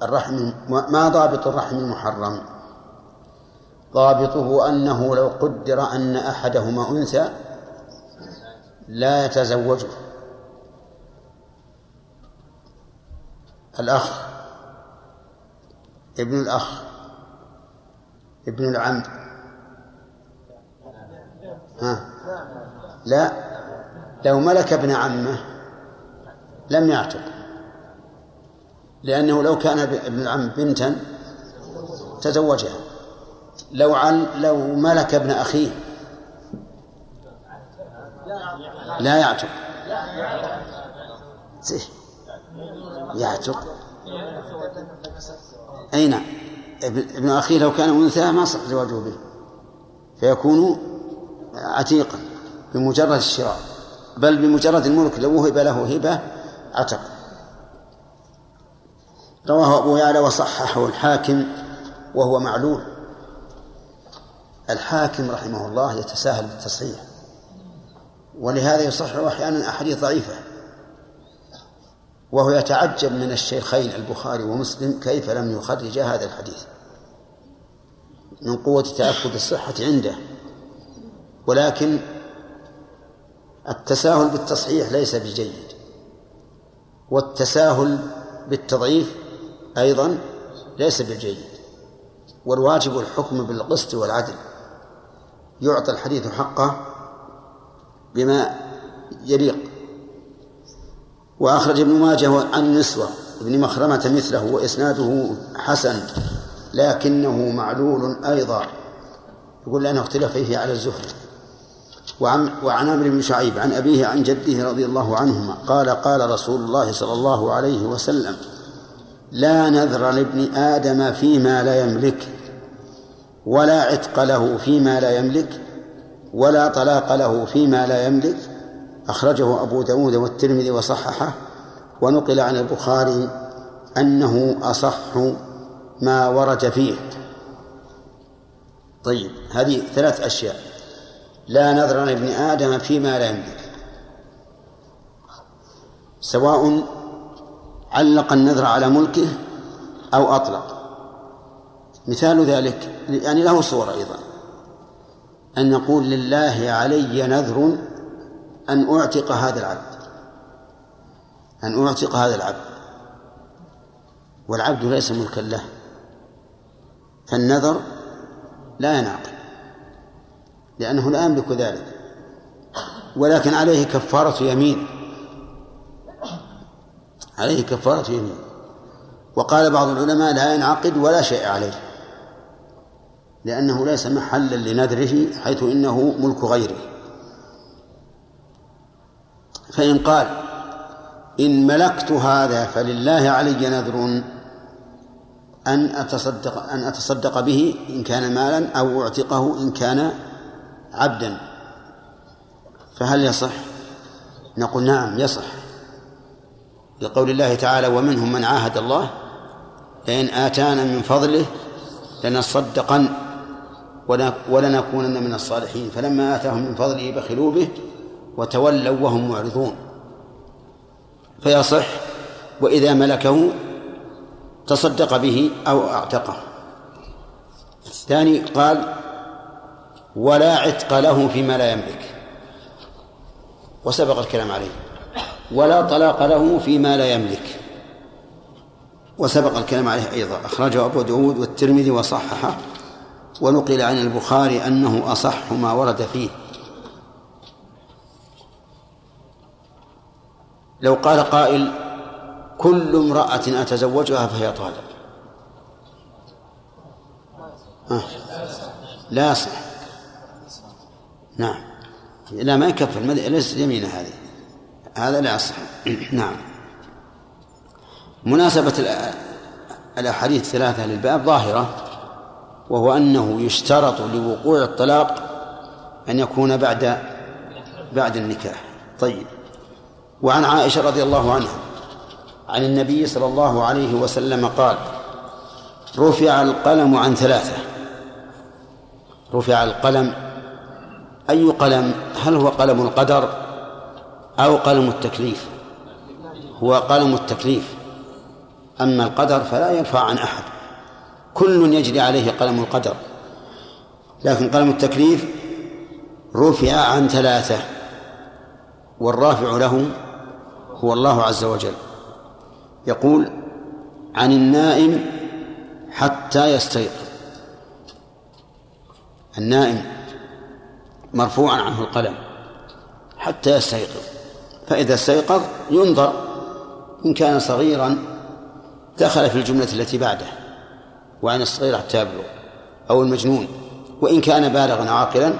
الرحم ما ضابط الرحم المحرم؟ ضابطه أنه لو قدر أن أحدهما أنثى لا يتزوجه. الأخ ابن الأخ ابن العم. ها؟ لا. لو ملك ابن عمه لم يعتق. لأنه لو كان ابن العم بنتا تزوجها. لو عن لو ملك ابن أخيه. لا يعتق. يعتق. أي نعم. ابن أخيه لو كان أنثى ما صح زواجه به. فيكون عتيقا بمجرد الشراء. بل بمجرد الملك لو وهب له هبة عتق. رواه أبو يعلى وصححه الحاكم وهو معلول. الحاكم رحمه الله يتساهل بالتصحيح ولهذا يصحح أحيانا أحاديث ضعيفة وهو يتعجب من الشيخين البخاري ومسلم كيف لم يخرجا هذا الحديث. من قوة تأكد الصحة عنده ولكن التساهل بالتصحيح ليس بجيد والتساهل بالتضعيف أيضا ليس بالجيد والواجب الحكم بالقسط والعدل. يعطى الحديث حقه بما يليق. وأخرج ابن ماجه عن النسوة ابن مخرمة مثله وإسناده حسن لكنه معلول أيضا. يقول لأنه اختلف فيه على الزهري. وعن وعن عمرو بن شعيب عن أبيه عن جده رضي الله عنهما قال قال رسول الله صلى الله عليه وسلم لا نذر لابن آدم فيما لا يملك ولا عتق له فيما لا يملك ولا طلاق له فيما لا يملك. أخرجه أبو داود والترمذي وصححه ونقل عن البخاري أنه أصح ما ورد فيه. طيب هذه ثلاث أشياء. لا نذر لابن آدم فيما لا يملك. سواء علق النذر على ملكه أو أطلق. مثال ذلك يعني له صورة أيضا. أن يقول لله علي نذر أن أعتق هذا العبد. أن أعتق هذا العبد. والعبد ليس ملكا له. فالنذر لا ينعقد. لأنه لا يملك ذلك. ولكن عليه كفارة يمين. عليه كفارة يمين. وقال بعض العلماء لا ينعقد ولا شيء عليه لأنه ليس محلا لنذره حيث إنه ملك غيره. فإن قال إن ملكت هذا فلله علي نذر أن أتصدق أن أتصدق به إن كان مالا أو أعتقه إن كان عبدا. فهل يصح؟ نقول نعم يصح. لقول الله تعالى ومنهم من عاهد الله لئن آتانا من فضله لنصدقن ولنكونن من الصالحين. فلما آتاهم من فضله بخلوا به وتولوا وهم معرضون. فيصح وإذا ملكه تصدق به أو أعتقه. الثاني قال ولا عتق له فيما لا يملك. وسبق الكلام عليه. ولا طلاق له فيما لا يملك. وسبق الكلام عليه أيضا أخرجه أبو داود والترمذي وصححه ونقل عن البخاري أنه أصح ما ورد فيه. لو قال قائل كل امرأة أتزوجها فهي طالب لا يصح. نعم. لا ما يكفر ليس يمينة هذه. هذا لا يصح. نعم. مناسبة الأحاديث الثلاثة للباب ظاهرة وهو أنه يشترط لوقوع الطلاق أن يكون بعد بعد النكاح. طيب. وعن عائشة رضي الله عنها عن النبي صلى الله عليه وسلم قال رفع القلم عن ثلاثة. رفع القلم. أي قلم؟ هل هو قلم القدر؟ أو قلم التكليف. هو قلم التكليف. أما القدر فلا يرفع عن أحد. كل يجري عليه قلم القدر. لكن قلم التكليف رفع عن ثلاثة. والرافع له هو الله عز وجل. يقول عن النائم حتى يستيقظ. النائم مرفوعا عنه القلم حتى يستيقظ. فإذا استيقظ ينظر إن كان صغيرا دخل في الجملة التي بعده وعن الصغير حتى يبلغ أو المجنون وإن كان بالغا عاقلا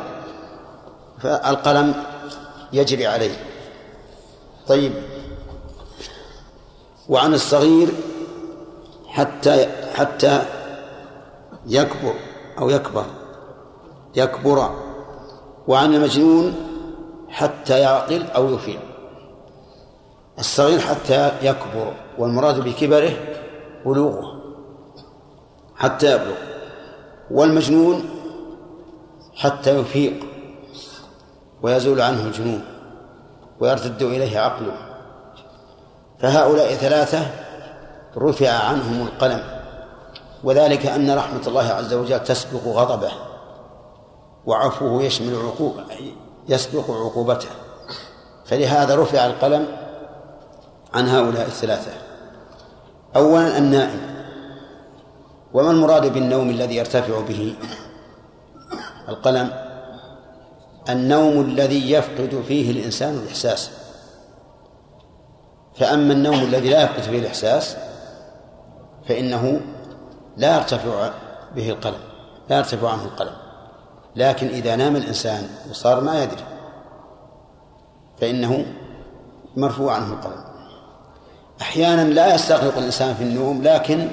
فالقلم يجري عليه. طيب. وعن الصغير حتى حتى يكبر أو يكبر يكبر. وعن المجنون حتى يعقل أو يفيق الصغير حتى يكبر والمراد بكبره بلوغه حتى يبلغ والمجنون حتى يفيق ويزول عنه الجنون ويرتد إليه عقله. فهؤلاء ثلاثة رفع عنهم القلم وذلك أن رحمة الله عز وجل تسبق غضبه وعفوه يشمل عقوبة يسبق عقوبته. فلهذا رفع القلم عن هؤلاء الثلاثة. أولا النائم. وما المراد بالنوم الذي يرتفع به؟ القلم. النوم الذي يفقد فيه الإنسان الإحساس. فأما النوم الذي لا يفقد فيه الإحساس فإنه لا يرتفع به القلم لا يرتفع عنه القلم. لكن إذا نام الإنسان وصار ما يدري فإنه مرفوع عنه القلم. أحيانا لا يستغرق الإنسان في النوم لكن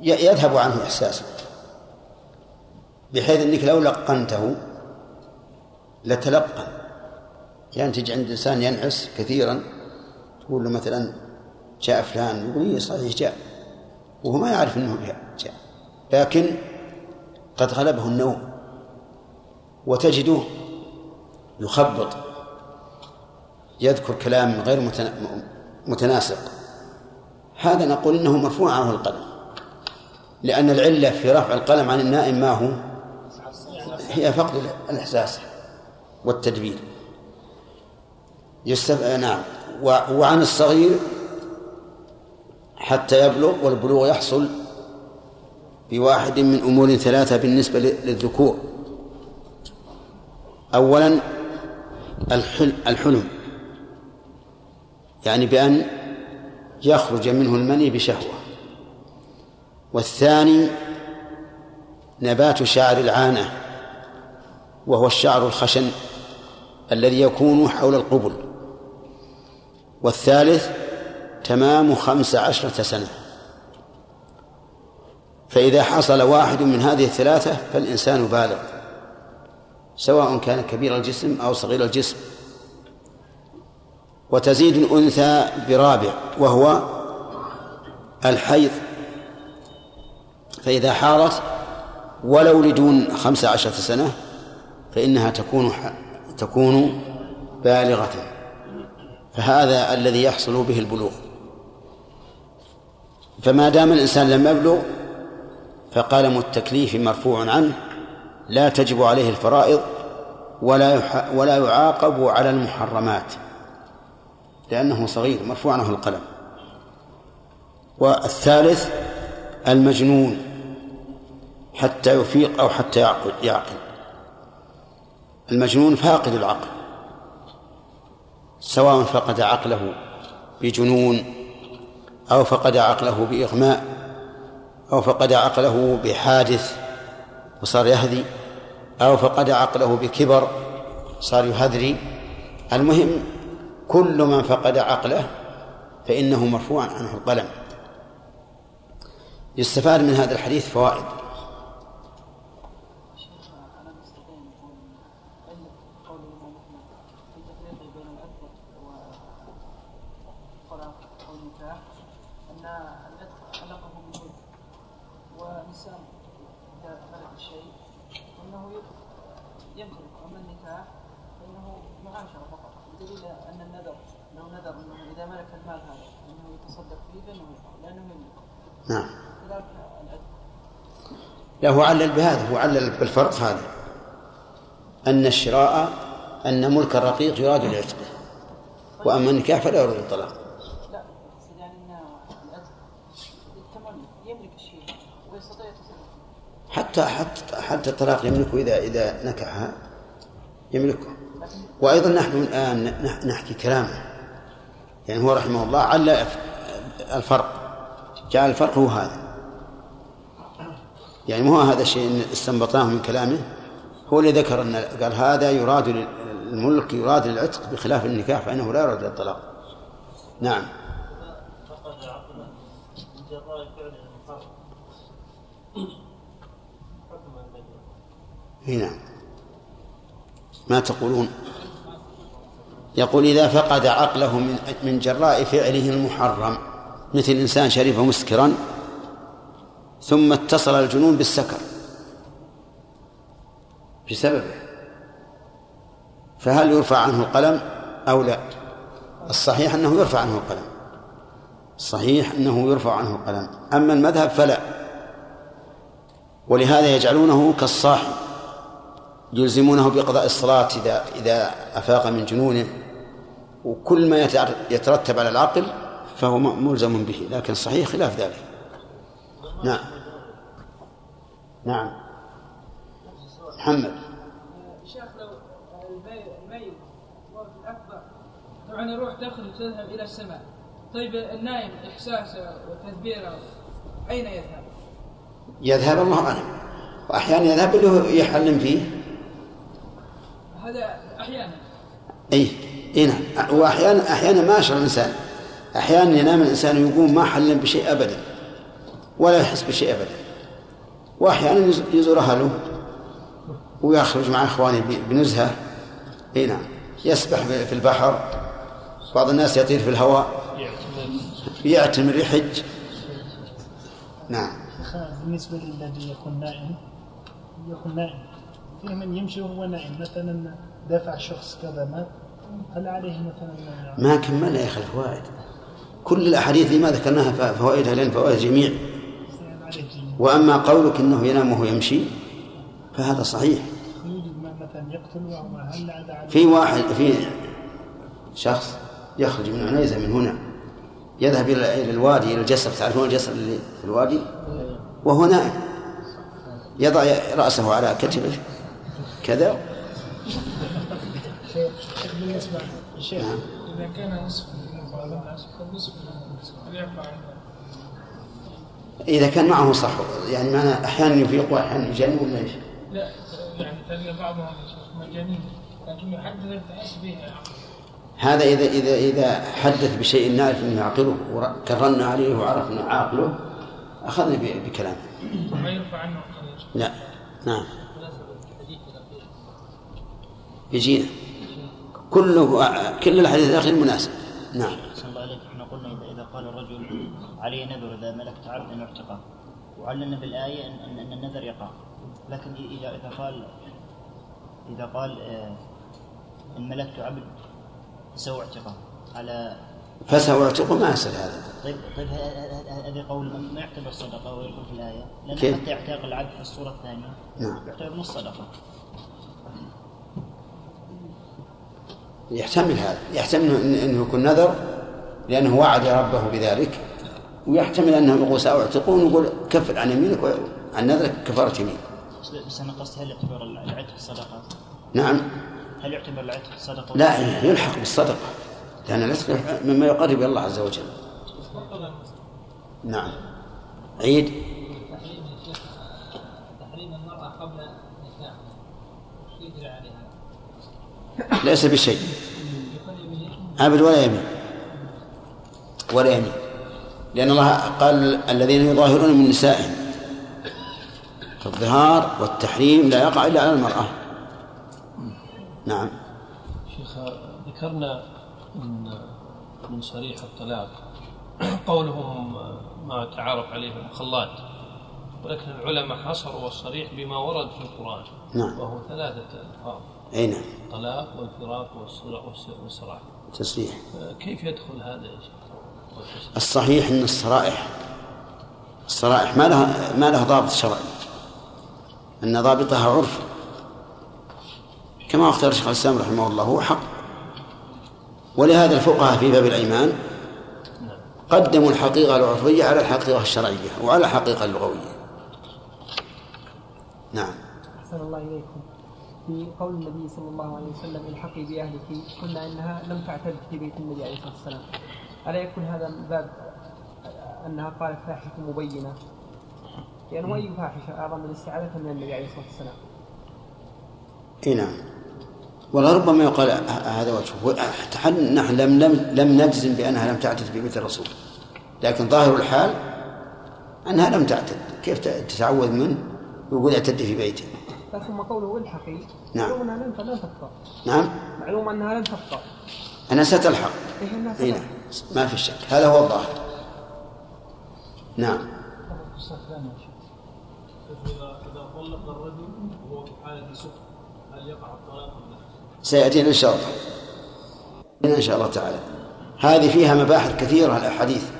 يذهب عنه إحساسه. بحيث أنك لو لقنته لتلقن. يعني تجي عند إنسان ينعس كثيرا تقول له مثلا جاء فلان يقول لي صحيح جاء وهو ما يعرف أنه جاء لكن قد غلبه النوم. وتجده يخبط يذكر كلام غير متناسق. هذا نقول إنه مرفوع عنه القلم. لأن العلة في رفع القلم عن النائم ما هو؟ هي فقد الإحساس والتدبير. يستف... نعم. وعن الصغير حتى يبلغ والبلوغ يحصل بواحد من أمور ثلاثة بالنسبة للذكور. اولا الحلم. يعني بأن يخرج منه المني بشهوة. والثاني نبات شعر العانة وهو الشعر الخشن الذي يكون حول القبل. والثالث تمام خمس عشرة سنة. فإذا حصل واحد من هذه الثلاثة فالإنسان بالغ سواء كان كبير الجسم أو صغير الجسم. وتزيد الأنثى برابع وهو الحيض. فإذا حارت ولو لدون خمس عشرة سنة فإنها تكون تكون بالغة. فهذا الذي يحصل به البلوغ. فما دام الإنسان لم يبلغ فقلم التكليف مرفوع عنه لا تجب عليه الفرائض ولا ولا يعاقب على المحرمات. لأنه صغير مرفوع عنه القلم. والثالث المجنون حتى يفيق أو حتى يعقل, يعقل. المجنون فاقد العقل سواء فقد عقله بجنون أو فقد عقله بإغماء أو فقد عقله بحادث وصار يهذي أو فقد عقله بكبر صار يهذري المهم كل من فقد عقله فإنه مرفوع عنه القلم. يستفاد من هذا الحديث فوائد. نعم. لا هو علل بهذا هو علل بالفرق هذا. أن الشراء أن ملك الرقيق يراد لعتقه وأما النكاح فلا يراد الطلاق. لا يعني حتى حتى حتى الطلاق يملكه إذا إذا نكحها يملكه. وأيضا نحن الآن نحكي كلامه. يعني هو رحمه الله علّ الفرق. جعل الفرق هو هذا. يعني مو هذا الشيء استنبطناه من كلامه. هو اللي ذكر أن قال هذا يراد الملك يراد للعتق بخلاف النكاح فإنه لا يراد للطلاق نعم. نعم. ما تقولون؟ يقول إذا فقد عقله من من جراء فعله المحرم مثل إنسان شرب مسكرا ثم اتصل الجنون بالسكر. بسببه فهل يرفع عنه القلم أو لا؟ الصحيح أنه يرفع عنه القلم. الصحيح أنه يرفع عنه القلم. أما المذهب فلا. ولهذا يجعلونه كالصاحي يلزمونه بقضاء الصلاة إذا إذا أفاق من جنونه. وكل ما يترتب على العقل فهو ملزم به لكن صحيح خلاف ذلك. نعم. نعم. محمد. شيخ لو الميت الأكبر طبعا الروح تخرج تذهب إلى السماء. طيب النائم إحساسه وتدبيره أين يذهب؟ يذهب الله أعلم. وأحيانا يذهب اللي يحلم فيه. هذا أحيانا. أي اي نعم. واحيانا أحيانا ما يشعر الإنسان. أحيانا ينام الإنسان ويقوم ما حلم بشيء ابدا ولا يحس بشيء ابدا. وأحيانا يزور أهله ويخرج مع إخوانه بنزهة. إي نعم. يسبح في البحر. بعض الناس يطير في الهواء. يعتمر يحج. نعم. بالنسبة للذي يكون نائم يكون نائم. في من يمشي وهو نائم مثلا دفع شخص كذا مات هل عليه مثلا؟ ما كملنا يا أخي الفوائد. كل الاحاديث ما ذكرناها فوائدها لأن فوائد جميع واما قولك انه ينام وهو يمشي فهذا صحيح في واحد في شخص يخرج من عنيزه من هنا يذهب إلى الوادي إلى الجسر تعرفون الجسر اللي في الوادي وهو نائم يضع راسه على كتفه كذا بالنسبة للشيخ إذا كان نصف إذا كان معه صح يعني معنى أحيانا يفيق وأحيانا يجن ولا إيش؟ لا يعني تلقى بعضهم مجانين لكن يحدث تحس به هذا إذا إذا إذا حدث بشيء نعرف أنه يعقله وكررنا عليه وعرف أنه عاقله أخذنا بكلامه. ما يرفع عنه لا نعم. يجينا. كله كل الحديث الأخير مناسب نعم صلى الله عليك إحنا قلنا اذا اذا قال الرجل علي نذر إذا ملكت عبدا أعتقه. وعلمنا بالآية ان, أن النذر يقع. لكن اذا اذا قال إذا قال آه، إن ملكت عبد فسوى اعتقه. على فسوى اعتقه ما يصير هذا. طيب طيب هذا قول ما يعتبر صدقة ويقول في الآية. لأن كيف؟ حتى يعتق العبد في الصورة الثانية. نعم. يعتبر نص صدقه يحتمل هذا. يحتمل إنه يكون نذر. لأنه وعد ربه بذلك ويحتمل انه يقول ساعتقه ونقول كفر عن يمينك عن نذرك كفاره يمين. بس أنا قصدي هل يعتبر العتق صدقة؟ نعم. هل يعتبر العتق صدقة؟ لا يلحق بالصدقة لأن العتق مما يقرب إلى الله عز وجل. نعم. عيد. تحريم المرأة قبل النكاح يجري عليها ليس بشيء. عبد ولا يمين؟ ولا يمين لأن الله قال الذين يظاهرون من نسائهم فالظهار والتحريم لا يقع إلا على المرأة. نعم. شيخ ذكرنا من من صريح الطلاق. قولهم ما تعارف عليه المخلات ولكن العلماء حصروا الصريح بما ورد في القرآن. نعم. وهو ثلاثة ألفاظ. أي نعم. الطلاق والفراق والصراع- والسراح تسريح كيف يدخل هذا يا شيخ؟ الصحيح أن الصرائح الصرائح ما لها ما لها ضابط شرعي. أن ضابطها عرف. كما اختار شيخ الإسلام رحمه الله هو حق. ولهذا الفقهاء في باب الأيمان قدموا الحقيقة العرفية على الحقيقة الشرعية وعلى الحقيقة اللغوية. نعم. أحسن الله إليكم. في قول النبي صلى الله عليه وسلم الحقي بأهلك قلنا إنها لم تعتد في بيت النبي عليه الصلاة والسلام. ألا يكون هذا من باب أنها قالت فاحشة مبينة؟ يعني أي فاحشة أعظم من استعاذة من النبي عليه الصلاة والسلام. إي نعم. ولربما يقال هذا وجهه. حتى نحن لم لم لم نجزم بأنها لم تعتد في بيت الرسول. لكن ظاهر الحال أنها لم تعتد. كيف تتعوذ منه ويقول اعتد في بيته؟ ثم قوله الحقي. نعم. معلوم أنها لن تبقى. نعم. معلوم أنها لن تبقى. أنا ستلحق. إيه نعم. ما في شك. هذا هو الظاهر. نعم. إذا طلق الرجل وهو في حالة هل يقع الطلاق؟ سيأتينا إن شاء الله. إن شاء الله تعالى. هذه فيها مباحث كثيرة الأحاديث.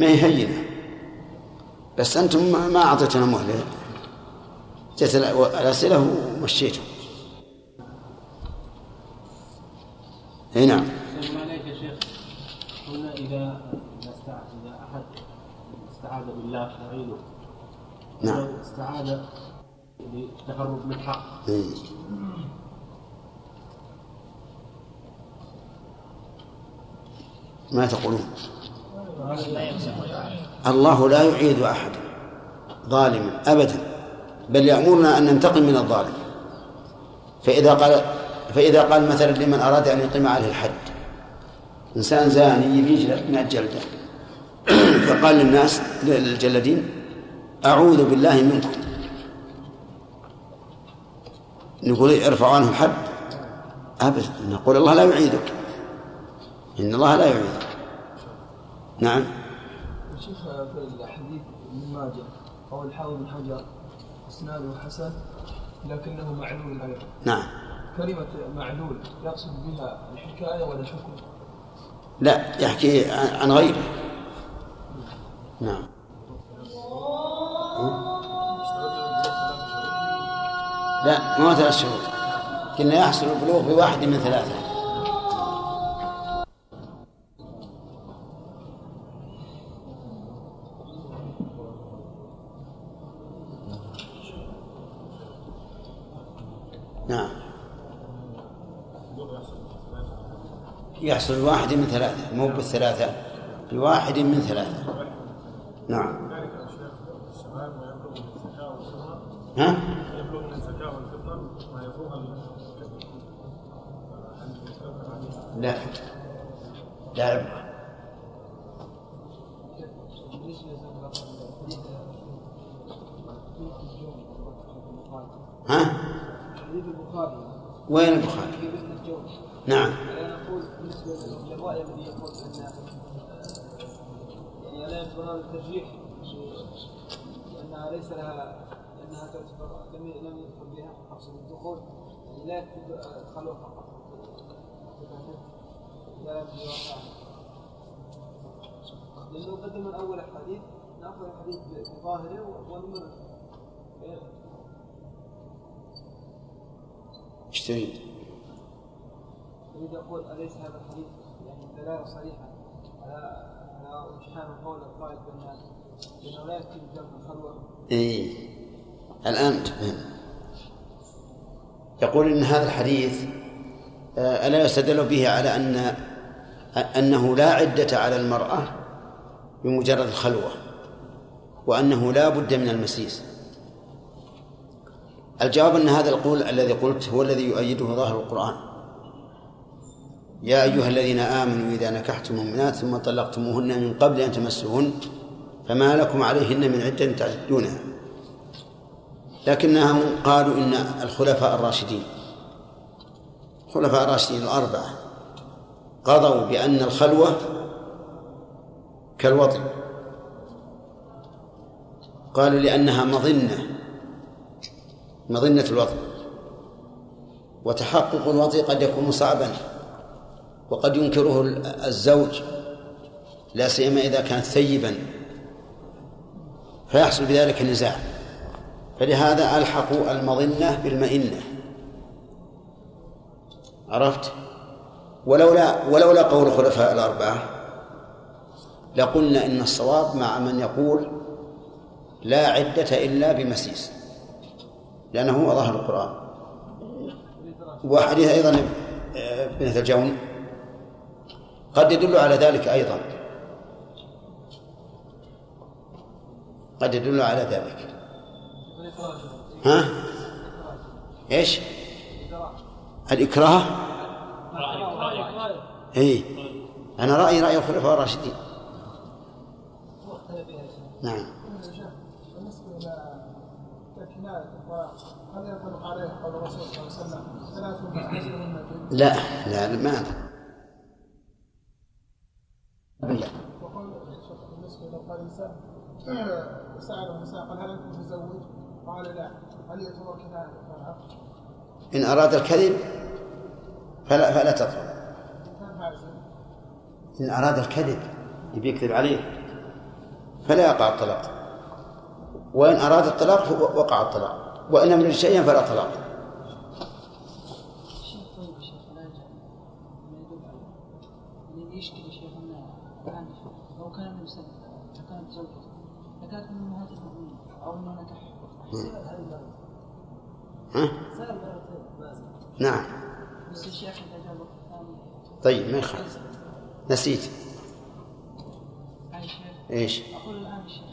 ما هي هينة؟ بس أنتم ما- أعطيتنا مهلة. جت الأسئلة ومشيتم. أي نعم ما عليك يا شيخ قلنا إذا إذا استع- إذا أحد استعاذ بالله فعيله نعم. استعاذ للتهرب من حق إيه. ما تقولون؟ الله لا يعيد أحد ظالما أبدا بل يأمرنا أن ننتقم من الظالم. فإذا قال فإذا قال مثلا لمن أراد أن يقيم عليه الحد إنسان زاني يبي يجلد من الجلدة فقال للناس للجلدين أعوذ بالله منكم نقول ارفعوا عنه الحد أبدا. نقول الله لا يعيدك. إن الله لا يعيدك. نعم. شيخ في الحديث ابن ماجه أو الحافظ بن حجر إسناده حسن لكنه معلول أيضا. نعم. كلمة معلول يقصد بها الحكاية ولا الحكم؟ لا يحكي عن غيره. نعم. لا ما هو ثلاث شهور. قلنا يحصل البلوغ بواحد من ثلاثة. نعم. يحصل بواحد من ثلاثة مو بالثلاثة بواحد من ثلاثة. نعم. ها؟ يبلغ من الزكاة والفطر ما يفوق لا. لا يبقى ها؟ وين البخاري؟ نعم. أنا أقول بالنسبة للرأي الذي يقول أن يعني لا يدخل هذا الترجيح. لأنها ليس لها لأنها تعتبر لم لم يدخل بها أقصد الدخول يعني لا يكتب الخلوة فقط. لا واقعها لأنه قدم من أول الحديث نأخذ الحديث بظاهره ونمر. إيش تريد؟ يريد يقول أليس هذا الحديث يعني دلالة صريحة على إيه. الآن تفهم. يقول إن هذا الحديث آه، ألا يستدل به على أن أنه لا عدة على المرأة بمجرد الخلوة وأنه لا بد من المسيس. الجواب أن هذا القول الذي قلت هو الذي يؤيده ظاهر القرآن. يا أيها الذين آمنوا إذا نكحتم المؤمنات ثم طلقتموهن من قبل أن تمسوهن فما لكم عليهن من عدة تعدونها. لكنهم قالوا إن الخلفاء الراشدين الخلفاء الراشدين الأربعة قضوا بأن الخلوة كالوطن. قالوا لأنها مظنة مظنة الوطن وتحقق الوطن قد يكون صعبا. وقد ينكره الزوج لا سيما إذا كان ثيبا فيحصل بذلك نزاع. فلهذا ألحقوا المظنة بالمئنة. عرفت؟ ولولا ولولا قول الخلفاء الأربعة لقلنا إن الصواب مع من يقول لا عدة إلا بمسيس لأنه هو ظاهر القرآن. وحديث أيضا ابنة الجون قد يدل على ذلك أيضا. قد يدل على ذلك. ها؟ إيش؟ الإكراه؟ اي أنا رأيي رأي الخلفاء الراشدين. نعم. بالنسبة إلى كناية الطلاق هل ينطبق عليه قول الرسول صلى الله عليه وسلم ثلاث من لا لا ما إلى قال هل أنت متزوج؟ قال لا هل؟ إن أراد الكذب فلا فلا تطلب إن أراد الكذب يبي يكذب عليه فلا يقع الطلاق وإن أراد الطلاق وقع الطلاق وإن لم يرد شيئا فلا طلاق شيخ طيب يا شيخ لا يجعل ما يدل عليه اللي يشكي يا شيخ انه الان لو كان النبي صلى الله عليه وسلم كانت زوجته لكانت من امهات المؤمنين أو انه نكح ها؟ نعم. بس الشيخ اذا طيب ما يخالف. نسيت. إيش؟ أقول الآن الشيخ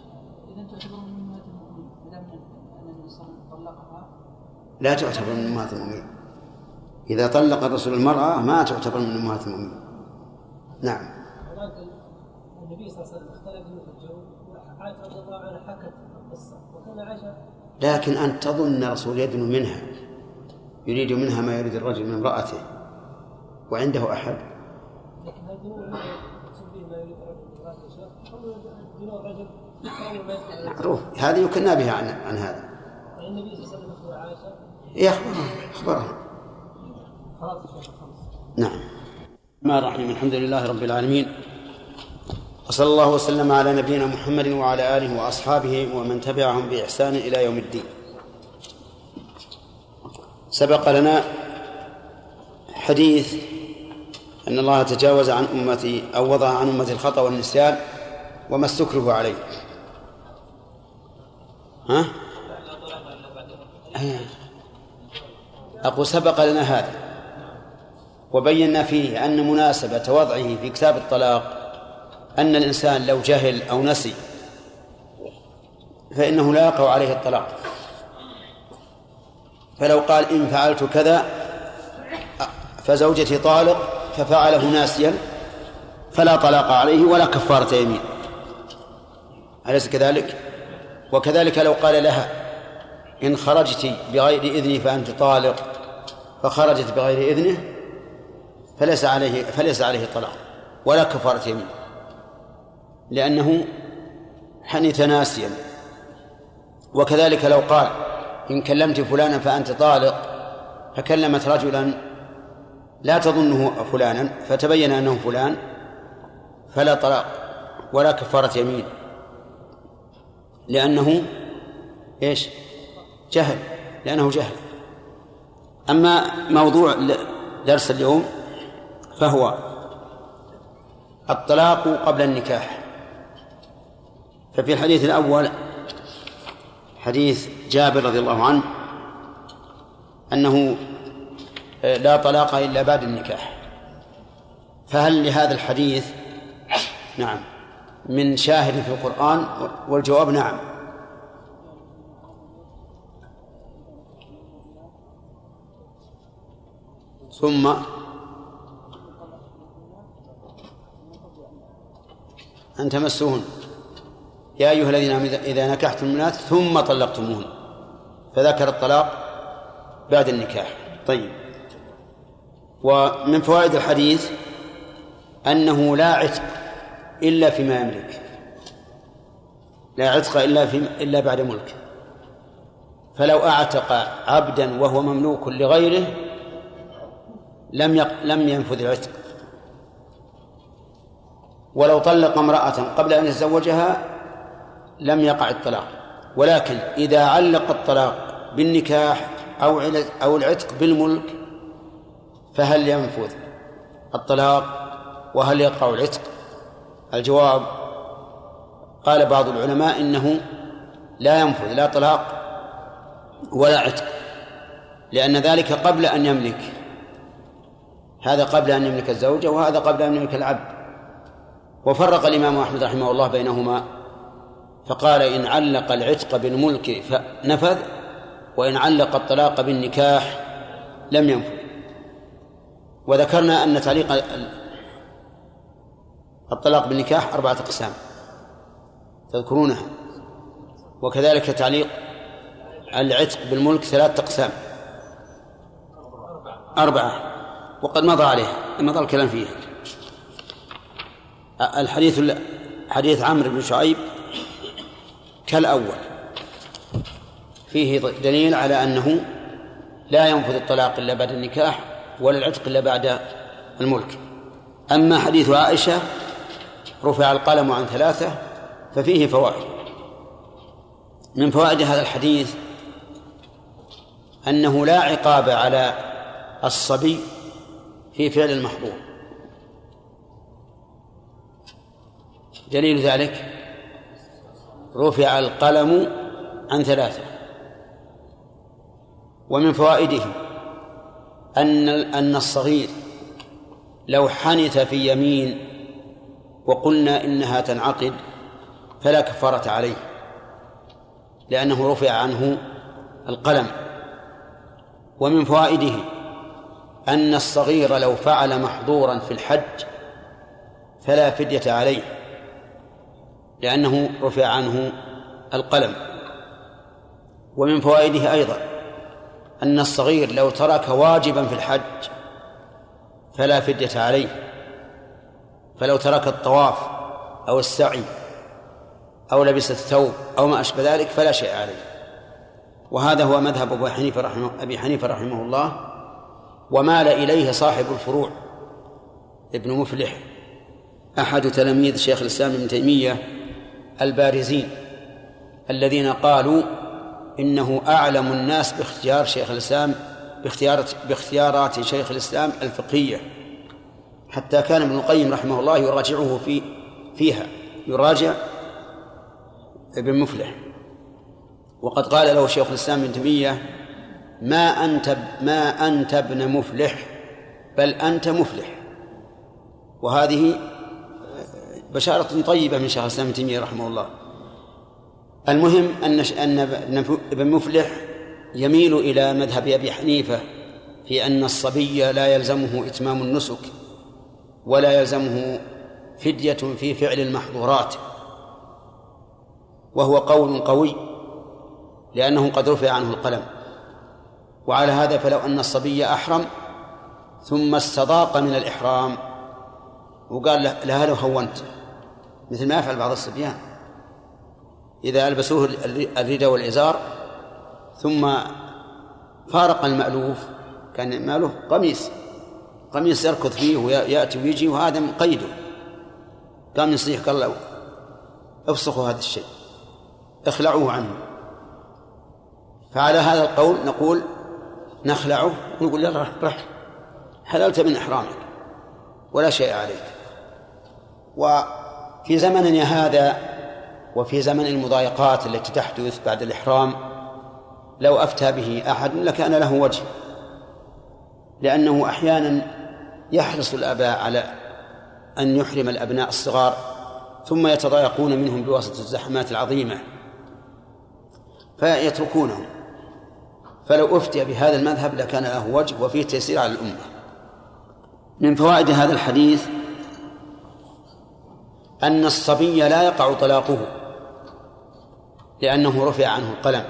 إذا تعتبر من امهات المؤمنين ما دام ان النبي صلى الله عليه وسلم طلقها؟ لا تعتبر من امهات المؤمنين إذا طلق الرسول المرأة ما تعتبر من امهات المؤمنين نعم. هناك النبي صلى الله عليه وسلم اختلف لكن أن تظن الرسول يدنو منها يريد منها ما يريد الرجل من امرأته وعنده أحد؟ معروف هذه يكنى بها عن, عن هذا. النبي صلى الله عليه وسلم يخبر عائشة إيه أخبرها أخبرها خلاص يا شيخ خلاص نعم. الرحمن الرحيم الحمد لله رب العالمين. وصلى الله وسلم على نبينا محمد وعلى آله وأصحابه ومن تبعهم بإحسان إلى يوم الدين. سبق لنا حديث أن الله تجاوز عن أمتي أو وضع عن أمتي الخطأ والنسيان وما استكرهوا عليه. ها؟ أقول سبق لنا هذا. وبينا فيه أن مناسبة وضعه في كتاب الطلاق أن الإنسان لو جهل أو نسي فإنه لا يقع عليه الطلاق. فلو قال إن فعلت كذا فزوجتي طالق ففعله ناسيا فلا طلاق عليه ولا كفارة يمين. أليس كذلك؟ وكذلك لو قال لها إن خرجت بغير إذني فأنت طالق فخرجت بغير إذنه فليس عليه فليس عليه طلاق ولا كفارة يمين. لأنه حنث ناسيا. وكذلك لو قال إن كلمت فلانا فأنت طالق فكلمت رجلا لا تظنه فلانا فتبين أنه فلان فلا طلاق ولا كفارة يمين. لأنه إيش؟ جهل لأنه جهل. أما موضوع درس اليوم فهو الطلاق قبل النكاح. ففي الحديث الأول حديث جابر رضي الله عنه أنه لا طلاق إلا بعد النكاح. فهل لهذا الحديث نعم من شاهد في القرآن؟ والجواب نعم. ثم أن تمسوهن يا أيها الذين آمنوا إذا نكحتم المؤمنات ثم طلقتموهن. فذكر الطلاق بعد النكاح. طيب. ومن فوائد الحديث أنه لا عتق إلا فيما يملك. لا عتق إلا في إلا بعد ملك. فلو أعتق عبدا وهو مملوك لغيره لم يق... لم ينفذ العتق. ولو طلق امرأة قبل أن يتزوجها لم يقع الطلاق ولكن إذا علق الطلاق بالنكاح أو أو العتق بالملك فهل ينفذ الطلاق وهل يقع العتق؟ الجواب قال بعض العلماء إنه لا ينفذ لا طلاق ولا عتق لأن ذلك قبل أن يملك. هذا قبل أن يملك الزوجة وهذا قبل أن يملك العبد. وفرق الإمام أحمد رحمه الله بينهما فقال إن علق العتق بالملك فنفذ وإن علق الطلاق بالنكاح لم ينفذ. وذكرنا أن تعليق الطلاق بالنكاح أربعة أقسام تذكرونها وكذلك تعليق العتق بالملك ثلاثة أقسام. أربعة وقد مضى عليها مضى الكلام فيها. الحديث حديث عمرو بن شعيب كالأول. فيه دليل على أنه لا ينفذ الطلاق إلا بعد النكاح ولا العتق إلا بعد الملك. أما حديث عائشة رفع القلم عن ثلاثة ففيه فوائد. من فوائد هذا الحديث أنه لا عقاب على الصبي في فعل المحظور. دليل ذلك رفع القلم عن ثلاثة. ومن فوائده أن أن الصغير لو حنث في يمين وقلنا إنها تنعقد فلا كفارة عليه لأنه رفع عنه القلم. ومن فوائده أن الصغير لو فعل محظورا في الحج فلا فدية عليه. لأنه رفع عنه القلم. ومن فوائده أيضا أن الصغير لو ترك واجبا في الحج فلا فدية عليه. فلو ترك الطواف أو السعي أو لبس الثوب أو ما أشبه ذلك فلا شيء عليه. وهذا هو مذهب أبي حنيفة رحمه أبي حنيفة رحمه الله. ومال إليه صاحب الفروع ابن مفلح أحد تلاميذ شيخ الإسلام ابن تيمية. البارزين الذين قالوا إنه أعلم الناس باختيار شيخ الإسلام باختيارات باختيارات شيخ الإسلام الفقهية. حتى كان ابن القيم رحمه الله يراجعه في فيها. يراجع ابن مفلح. وقد قال له شيخ الإسلام ابن تيمية ما أنت ما أنت ابن مفلح بل أنت مفلح. وهذه بشارة طيبة من شيخ الإسلام ابن تيمية رحمه الله. المهم أن أن ابن مفلح يميل إلى مذهب أبي حنيفة في أن الصبي لا يلزمه إتمام النسك ولا يلزمه فدية في فعل المحظورات وهو قول قوي لأنه قد رفع عنه القلم. وعلى هذا فلو أن الصبي أحرم ثم استضاق من الإحرام وقال له لو هونت. مثل ما يفعل بعض الصبيان. إذا ألبسوه الرداء والإزار ثم فارق المألوف كان ماله قميص قميص يركض فيه ويأتي ويجي وهذا من قيده. قام يصيح قال له افسخوا هذا الشيء اخلعوه عنه. فعلى هذا القول نقول نخلعه ونقول يلا رح حللت من إحرامك ولا شيء عليك. وفي زمننا هذا وفي زمن المضايقات التي تحدث بعد الإحرام لو أفتى به أحد لكان له وجه لأنه أحيانا يحرص الآباء على أن يحرم الأبناء الصغار ثم يتضايقون منهم بواسطة الزحمات العظيمة فيتركونهم. فلو أفتي بهذا المذهب لكان له وجه وفيه تيسير على الأمة. من فوائد هذا الحديث أن الصبي لا يقع طلاقه لأنه رفع عنه القلم.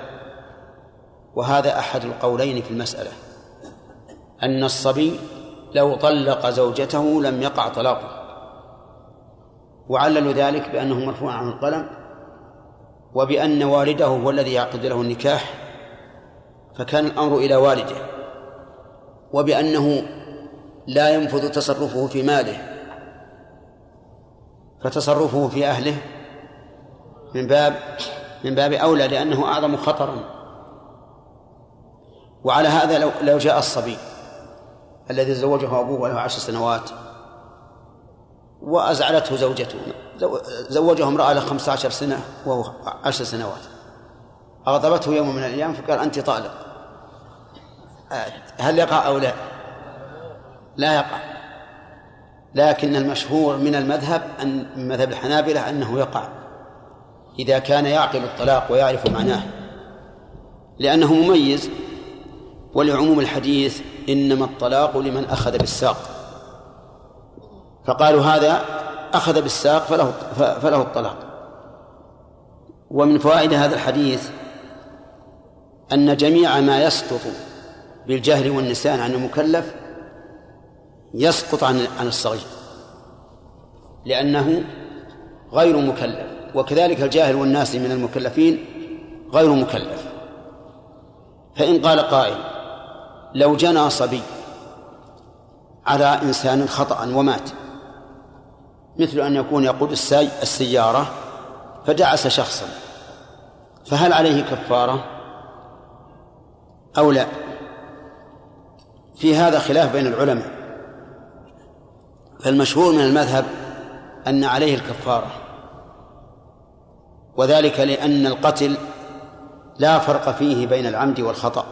وهذا أحد القولين في المسألة أن الصبي لو طلق زوجته لم يقع طلاقه وعللوا ذلك بأنه مرفوع عنه القلم وبأن والده هو الذي يعقد له النكاح فكان الأمر إلى والده وبأنه لا ينفذ تصرفه في ماله. فتصرفه في أهله من باب من باب أولى لأنه أعظم خطرا. وعلى هذا لو لو جاء الصبي الذي زوجه أبوه وله عشر سنوات وأزعلته زوجته زوجه امرأة له خمسة عشر سنة وهو عشر سنوات. أغضبته يوم من الأيام فقال أنت طالق. هل يقع أو لا؟ لا يقع. لكن المشهور من المذهب أن من مذهب الحنابلة أنه يقع إذا كان يعقل الطلاق ويعرف معناه لأنه مميز ولعموم الحديث إنما الطلاق لمن أخذ بالساق. فقالوا هذا أخذ بالساق فله فله الطلاق. ومن فوائد هذا الحديث أن جميع ما يسقط بالجهل والنسيان عن المكلف يسقط عن عن الصغير لأنه غير مكلف وكذلك الجاهل والناس من المكلفين غير مكلف. فإن قال قائل لو جنى صبي على إنسان خطأ ومات مثل أن يكون يقود السيارة فدعس شخصا فهل عليه كفارة أو لا؟ في هذا خلاف بين العلماء. فالمشهور من المذهب أن عليه الكفارة وذلك لأن القتل لا فرق فيه بين العمد والخطأ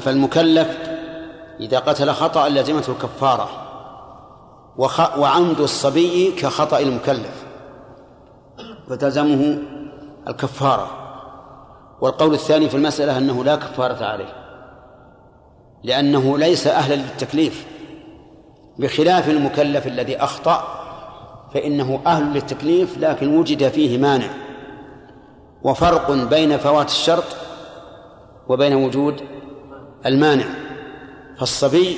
فالمكلف إذا قتل خطأ لزمته الكفارة وعمد الصبي كخطأ المكلف فتلزمه الكفارة. والقول الثاني في المسألة أنه لا كفارة عليه لأنه ليس أهلا للتكليف. بخلاف المكلف الذي أخطأ فإنه أهل للتكليف لكن وجد فيه مانع. وفرق بين فوات الشرط وبين وجود المانع. فالصبي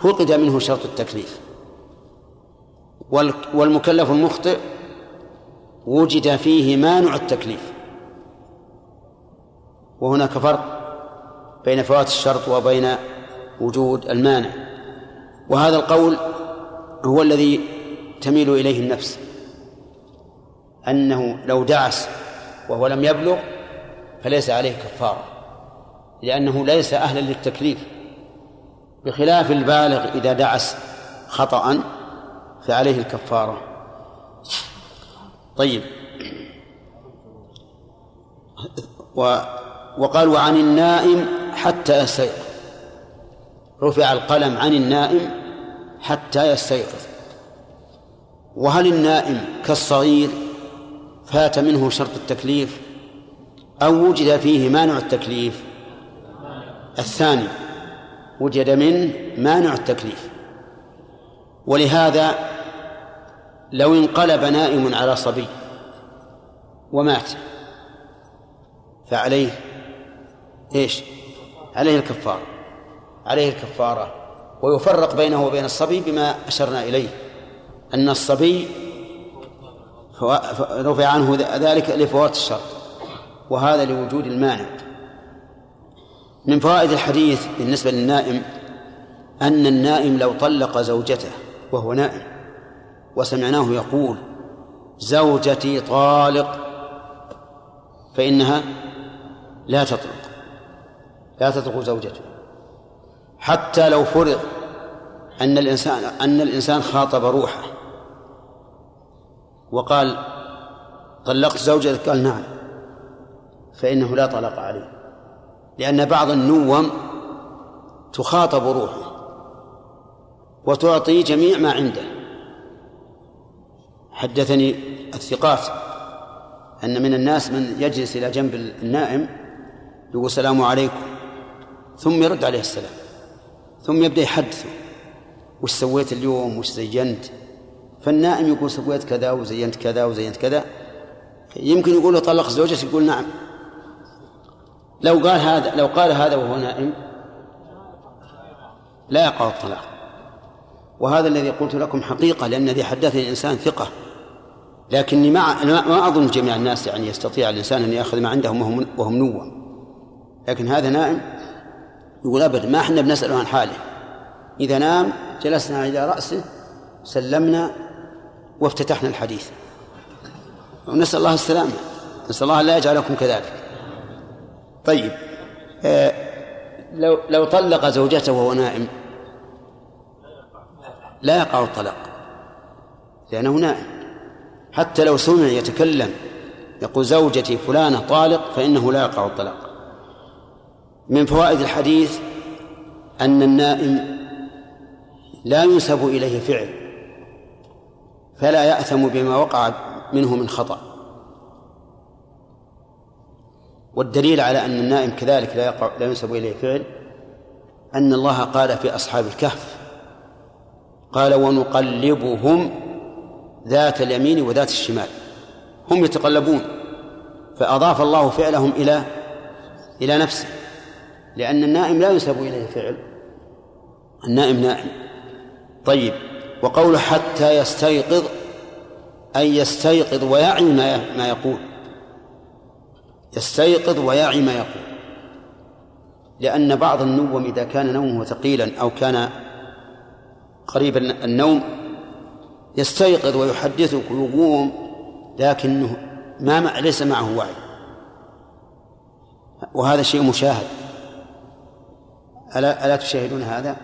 فقد منه شرط التكليف. والمكلف المخطئ وجد فيه مانع التكليف. وهناك فرق بين فوات الشرط وبين وجود المانع. وهذا القول هو الذي تميل إليه النفس أنه لو دعس وهو لم يبلغ فليس عليه كفارة لأنه ليس أهلا للتكليف بخلاف البالغ إذا دعس خطأ فعليه الكفارة. طيب. و وقال وعن النائم حتى رفع القلم عن النائم حتى يستيقظ. وهل النائم كالصغير فات منه شرط التكليف أو وجد فيه مانع التكليف؟ الثاني وجد منه مانع التكليف. ولهذا لو انقلب نائم على صبي ومات فعليه إيش؟ عليه الكفارة. عليه الكفارة ويفرق بينه وبين الصبي بما أشرنا إليه. أن الصبي رفع عنه ذلك لفوات الشرط وهذا لوجود المانع من فوائد الحديث بالنسبة للنائم أن النائم لو طلق زوجته وهو نائم وسمعناه يقول زوجتي طالق فإنها لا تطلق لا تطلق زوجته. حتى لو فرض أن الإنسان أن الإنسان خاطب روحه. وقال طلقت زوجتك؟ قال نعم. فإنه لا طلاق عليه. لأن بعض النوم تخاطب روحه وتعطي جميع ما عنده. حدثني الثقات أن من الناس من يجلس إلى جنب النائم يقول السلام عليكم. ثم يرد عليه السلام. ثم يبدأ يحدثه. وش سويت اليوم؟ وش زينت؟ فالنائم يقول سويت كذا وزينت كذا وزينت كذا. يمكن يقول له طلق زوجته يقول نعم. لو قال هذا لو قال هذا وهو نائم لا يقع الطلاق. وهذا الذي قلت لكم حقيقة لأن الذي حدثني الإنسان ثقة. لكني ما ما أظن جميع الناس يعني يستطيع الإنسان أن يأخذ ما عندهم وهم وهم نوم لكن هذا نائم يقول أبدا ما إحنا بنسأله عن حاله. إذا نام جلسنا إلى رأسه سلمنا وافتتحنا الحديث. ونسأل الله السلامة. نسأل الله لا يجعلكم كذلك. طيب آه لو لو طلق زوجته وهو نائم لا يقع الطلاق لأنه نائم. حتى لو سمع يتكلم يقول زوجتي فلانة طالق فإنه لا يقع الطلاق. من فوائد الحديث أن النائم لا ينسب إليه فعل فلا يأثم بما وقع منه من خطأ. والدليل على أن النائم كذلك لا يقع لا ينسب إليه فعل أن الله قال في أصحاب الكهف قال ونقلبهم ذات اليمين وذات الشمال. هم يتقلبون فأضاف الله فعلهم إلى إلى نفسه. لأن النائم لا ينسب إليه فعل. النائم نائم. طيب وقوله حتى يستيقظ أي يستيقظ ويعي ما ما يقول. يستيقظ ويعي ما يقول. لأن بعض النوم إذا كان نومه ثقيلا أو كان قريب النوم يستيقظ ويحدثك ويقوم لكنه ما ليس معه وعي. وهذا شيء مشاهد. ألا, ألا تشاهدون هذا؟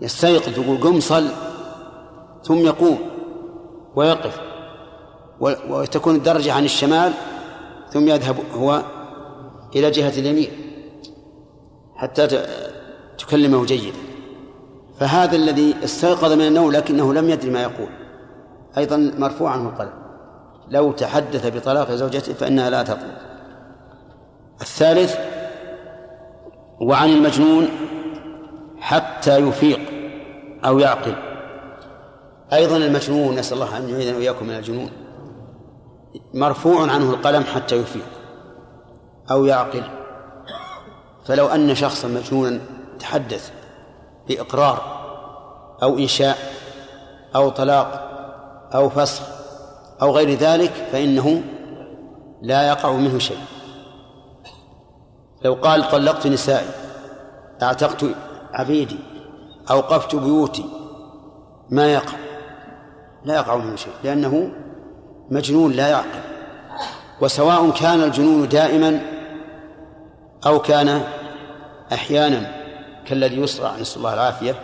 يستيقظ يقول قم صل ثم يقوم ويقف وتكون الدرجة عن الشمال ثم يذهب هو إلى جهة اليمين حتى تكلمه جيدا. فهذا الذي استيقظ من النوم لكنه لم يدري ما يقول. أيضا مرفوع عنه القلم لو تحدث بطلاق زوجته فإنها لا تطلق. الثالث وعن المجنون حتى يفيق أو يعقل. أيضا المجنون نسأل الله أن يعيذنا وإياكم من الجنون مرفوع عنه القلم حتى يفيق أو يعقل. فلو أن شخصا مجنونا تحدث بإقرار أو إنشاء أو طلاق أو فسخ أو غير ذلك فإنه لا يقع منه شيء. لو قال طلقت نسائي اعتقت عبيدي أوقفت بيوتي ما يقع. لا يقع منه شيء لأنه مجنون لا يعقل. وسواء كان الجنون دائما أو كان أحيانا كالذي يسرع نسأل الله العافية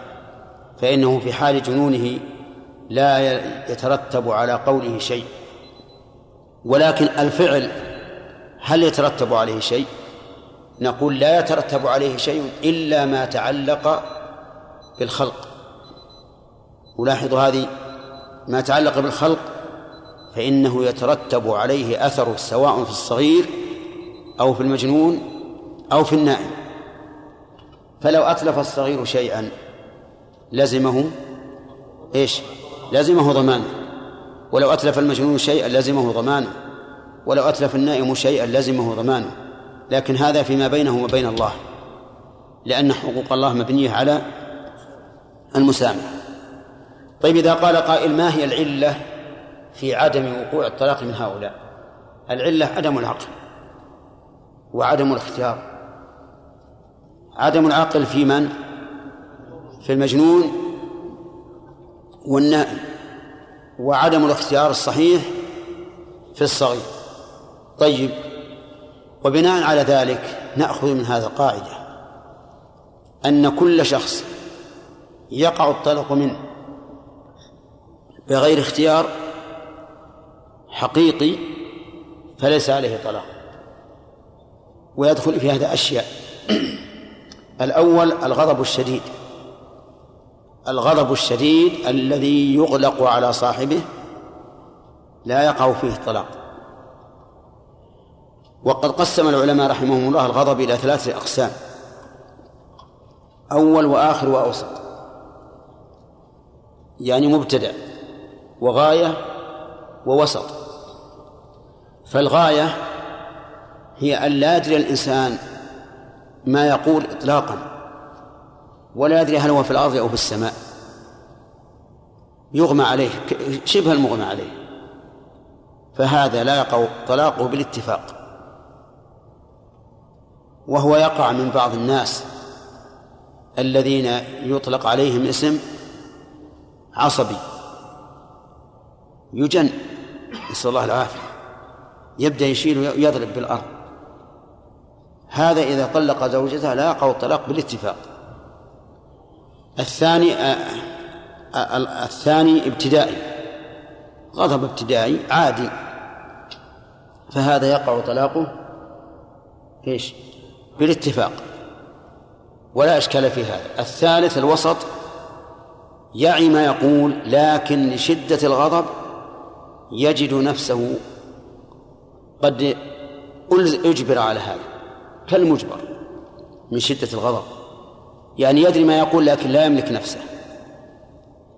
فإنه في حال جنونه لا يترتب على قوله شيء. ولكن الفعل هل يترتب عليه شيء؟ نقول لا يترتب عليه شيء إلا ما تعلق بالخلق. ولاحظوا هذه ما تعلق بالخلق فإنه يترتب عليه أثر سواء في الصغير أو في المجنون أو في النائم. فلو أتلف الصغير شيئا لزمه إيش؟ لزمه ضمانه. ولو أتلف المجنون شيئا لزمه ضمانه. ولو أتلف النائم شيئا لزمه ضمانه. لكن هذا فيما بينه وبين الله لأن حقوق الله مبنية على المسامحة. طيب إذا قال قائل ما هي العلة في عدم وقوع الطلاق من هؤلاء؟ العلة عدم العقل وعدم الاختيار. عدم العقل في من؟ في المجنون والنائم. وعدم الاختيار الصحيح في الصغير. طيب وبناء على ذلك نأخذ من هذا قاعدة أن كل شخص يقع الطلق منه بغير اختيار حقيقي فليس عليه طلاق ويدخل في هذا أشياء الأول الغضب الشديد الغضب الشديد الذي يغلق على صاحبه لا يقع فيه الطلاق. وقد قسم العلماء رحمهم الله الغضب إلى ثلاثة أقسام. أول وآخر وأوسط. يعني مبتدأ وغاية ووسط. فالغاية هي أن لا يدري الإنسان ما يقول إطلاقا ولا يدري هل هو في الأرض أو في السماء. يغمى عليه شبه المغمى عليه. فهذا لا يقع طلاقه بالاتفاق. وهو يقع من بعض الناس الذين يطلق عليهم اسم عصبي. يجن. نسأل الله العافية. يبدأ يشيل ويضرب بالأرض. هذا إذا طلق زوجته لا يقع الطلاق بالاتفاق. الثاني آه، آه، الثاني ابتدائي. غضب ابتدائي عادي. فهذا يقع طلاقه. إيش؟ بالاتفاق ولا إشكال في هذا. الثالث الوسط يعي ما يقول لكن لشدة الغضب يجد نفسه قد أجبر على هذا. كالمجبر من شدة الغضب. يعني يدري ما يقول لكن لا يملك نفسه.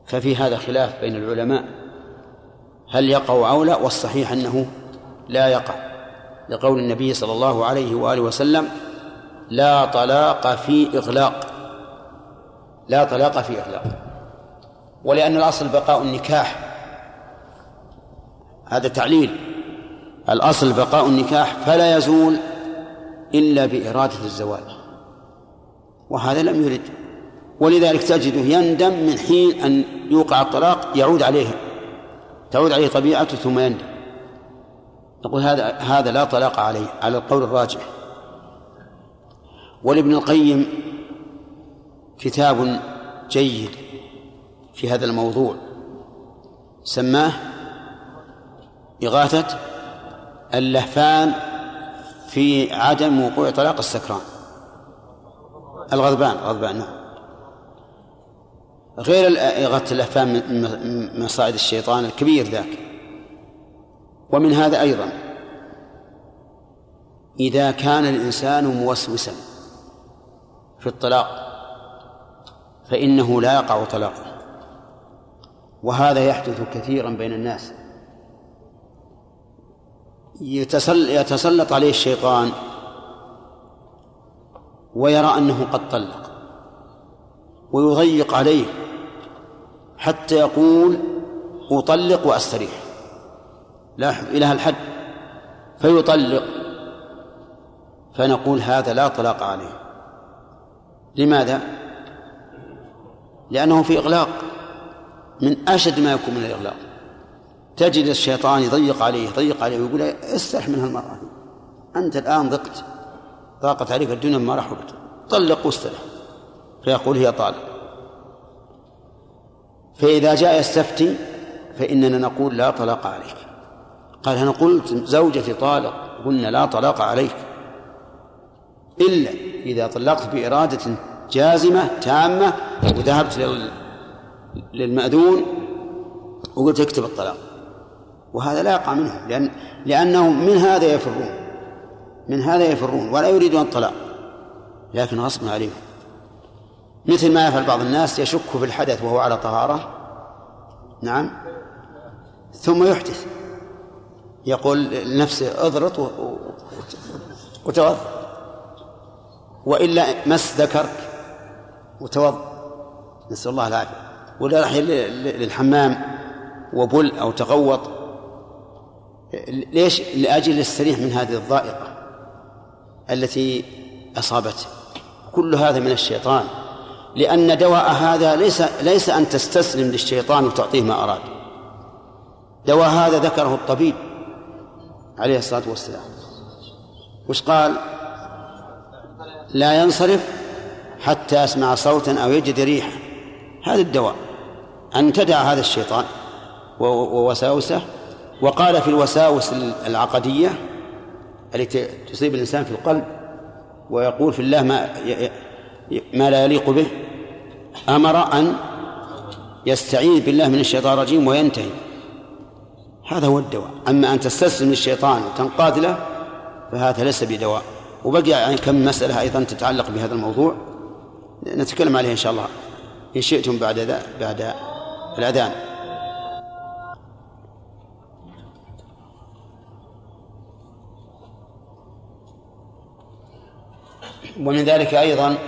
ففي هذا خلاف بين العلماء. هل يقع أو لا؟ والصحيح أنه لا يقع. لقول النبي صلى الله عليه وآله وسلم لا طلاق في إغلاق. لا طلاق في إغلاق. ولأن الأصل بقاء النكاح. هذا تعليل. الأصل بقاء النكاح فلا يزول إلا بإرادة الزواج. وهذا لم يرد. ولذلك تجده يندم من حين أن يوقع الطلاق يعود عليه. تعود عليه طبيعته ثم يندم. نقول هذا هذا لا طلاق عليه على القول الراجح. ولابن القيم كتاب جيد في هذا الموضوع سماه إغاثة اللهفان في عدم وقوع طلاق السكران. الغضبان غضبان نعم. غير إغاثة اللهفان من مصائد الشيطان الكبير ذاك. ومن هذا أيضا إذا كان الإنسان موسوسا. في الطلاق فإنه لا يقع طلاقه. وهذا يحدث كثيرا بين الناس. يتسلط عليه الشيطان ويرى أنه قد طلق ويضيق عليه حتى يقول أطلق وأستريح. لاحظ إلى هالحد. فيطلق فنقول هذا لا طلاق عليه. لماذا؟ لأنه في إغلاق من أشد ما يكون من الإغلاق. تجد الشيطان يضيق عليه يضيق عليه ويقول استرح من هالمرأة أنت الآن ضقت ضاقت عليك الدنيا ما رحبت طلق واسترح. فيقول هي طالق. فإذا جاء يستفتي فإننا نقول لا طلاق عليك. قال أنا قلت زوجتي طالق قلنا لا طلاق عليك. إلا إذا طلقت بإرادة جازمة تامة وذهبت للمأذون وقلت اكتب الطلاق. وهذا لا يقع منهم لأن لأنهم من هذا يفرون من هذا يفرون ولا يريدون الطلاق لكن غصب عليهم. مثل ما يفعل بعض الناس يشك في الحدث وهو على طهارة نعم ثم يحدث يقول لنفسه اضرط وتوضا وإلا مس ذكرك وتوضأ. نسأل الله العافية. ولا راح للحمام وبل أو تغوط. ليش؟ لأجل يستريح من هذه الضائقة التي أصابته. كل هذا من الشيطان. لأن دواء هذا ليس ليس أن تستسلم للشيطان وتعطيه ما أراد. دواء هذا ذكره الطبيب عليه الصلاة والسلام. وش قال؟ لا ينصرف حتى يسمع صوتا أو يجد ريحا. هذا الدواء. أن تدع هذا الشيطان ووساوسة. وقال في الوساوس العقدية التي تصيب الإنسان في القلب ويقول في الله ما ما لا يليق به أمر أن يستعيذ بالله من الشيطان الرجيم وينتهي. هذا هو الدواء. أما أن تستسلم للشيطان وتنقاد له فهذا ليس بدواء. وبقي يعني كم مسألة أيضا تتعلق بهذا الموضوع. نتكلم عليه إن شاء الله. إن شئتم بعد ذا بعد الأذان. ومن ذلك أيضا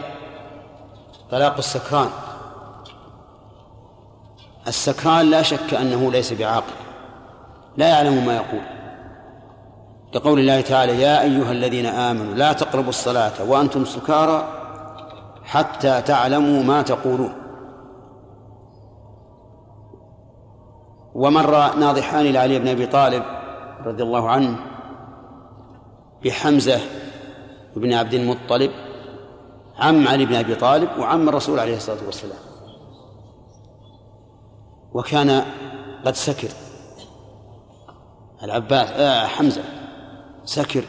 طلاق السكران. السكران لا شك أنه ليس بعاقل. لا يعلم ما يقول. لقول الله تعالى يا أيها الذين آمنوا لا تقربوا الصلاة وأنتم سكارى حتى تعلموا ما تقولون. ومر ناضحان لعلي بن أبي طالب رضي الله عنه بحمزة بن عبد المطلب عم علي بن أبي طالب وعم الرسول عليه الصلاة والسلام. وكان قد سكر العباس آه حمزة. سكر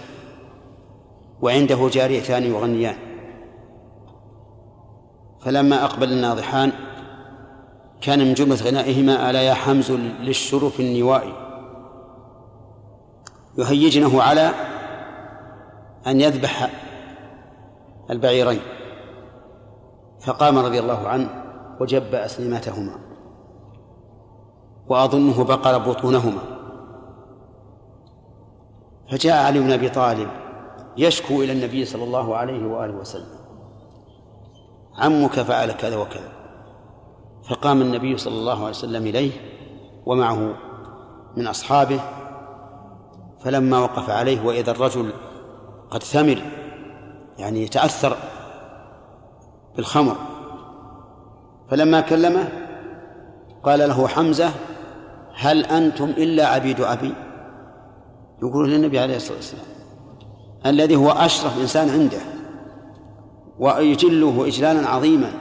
وعنده جاريتان يغنيان. فلما أقبل الناضحان كان من جملة غنائهما ألا يا حمز للشرف النوائي يهيجنه على أن يذبح البعيرين. فقام رضي الله عنه وجب أسلمتهما وأظنه بقر بطونهما. فجاء علي بن أبي طالب يشكو إلى النبي صلى الله عليه وآله وسلم. عمك فعل كذا وكذا. فقام النبي صلى الله عليه وسلم إليه ومعه من أصحابه. فلما وقف عليه وإذا الرجل قد ثمر يعني تأثر بالخمر فلما كلمه قال له حمزة هل أنتم إلا عبيد أبي؟ يقول للنبي عليه الصلاة والسلام الذي هو أشرف إنسان عنده ويجله إجلالا عظيما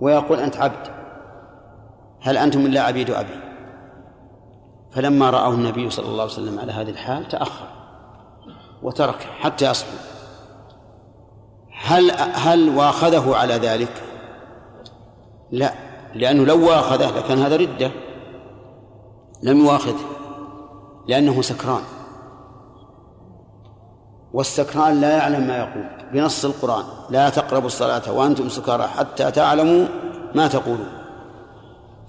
ويقول أنت عبد هل أنتم إلا عبيد أبي؟ فلما رآه النبي صلى الله عليه وسلم على هذه الحال تأخر وترك حتى أصبح. هل هل واخذه على ذلك؟ لا لأنه لو واخذه لكان هذا ردة. لم يواخذه. لأنه سكران. والسكران لا يعلم ما يقول. بنص القرآن. لا تقربوا الصلاة وأنتم سكارى حتى تعلموا ما تقولون.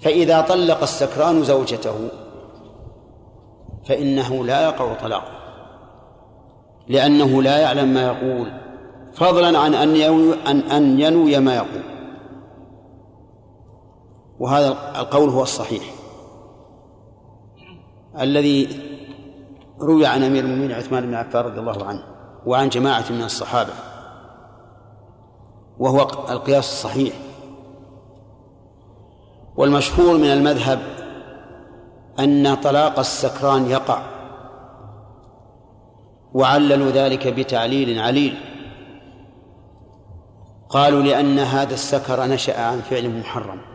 فإذا طلق السكران زوجته فإنه لا يقع طلاقه. لأنه لا يعلم ما يقول. فضلا عن أن أن, أن ينوي ما يقول. وهذا القول هو الصحيح. الذي روي عن أمير المؤمنين عثمان بن عفان رضي الله عنه وعن جماعة من الصحابة وهو القياس الصحيح. والمشهور من المذهب أن طلاق السكران يقع وعللوا ذلك بتعليل عليل. قالوا لأن هذا السكر نشأ عن فعل محرم.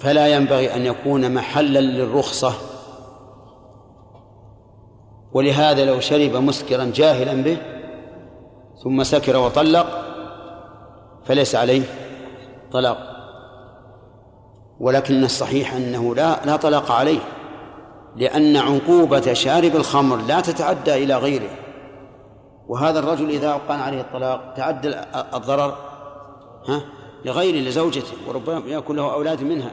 فلا ينبغي أن يكون محلا للرخصة. ولهذا لو شرب مسكرا جاهلا به ثم سكر وطلق فليس عليه طلاق. ولكن الصحيح أنه لا لا طلاق عليه لأن عقوبة شارب الخمر لا تتعدى إلى غيره. وهذا الرجل إذا أقام عليه الطلاق تعدى الضرر ها لغيره لزوجته وربما يكون له أولاد منها.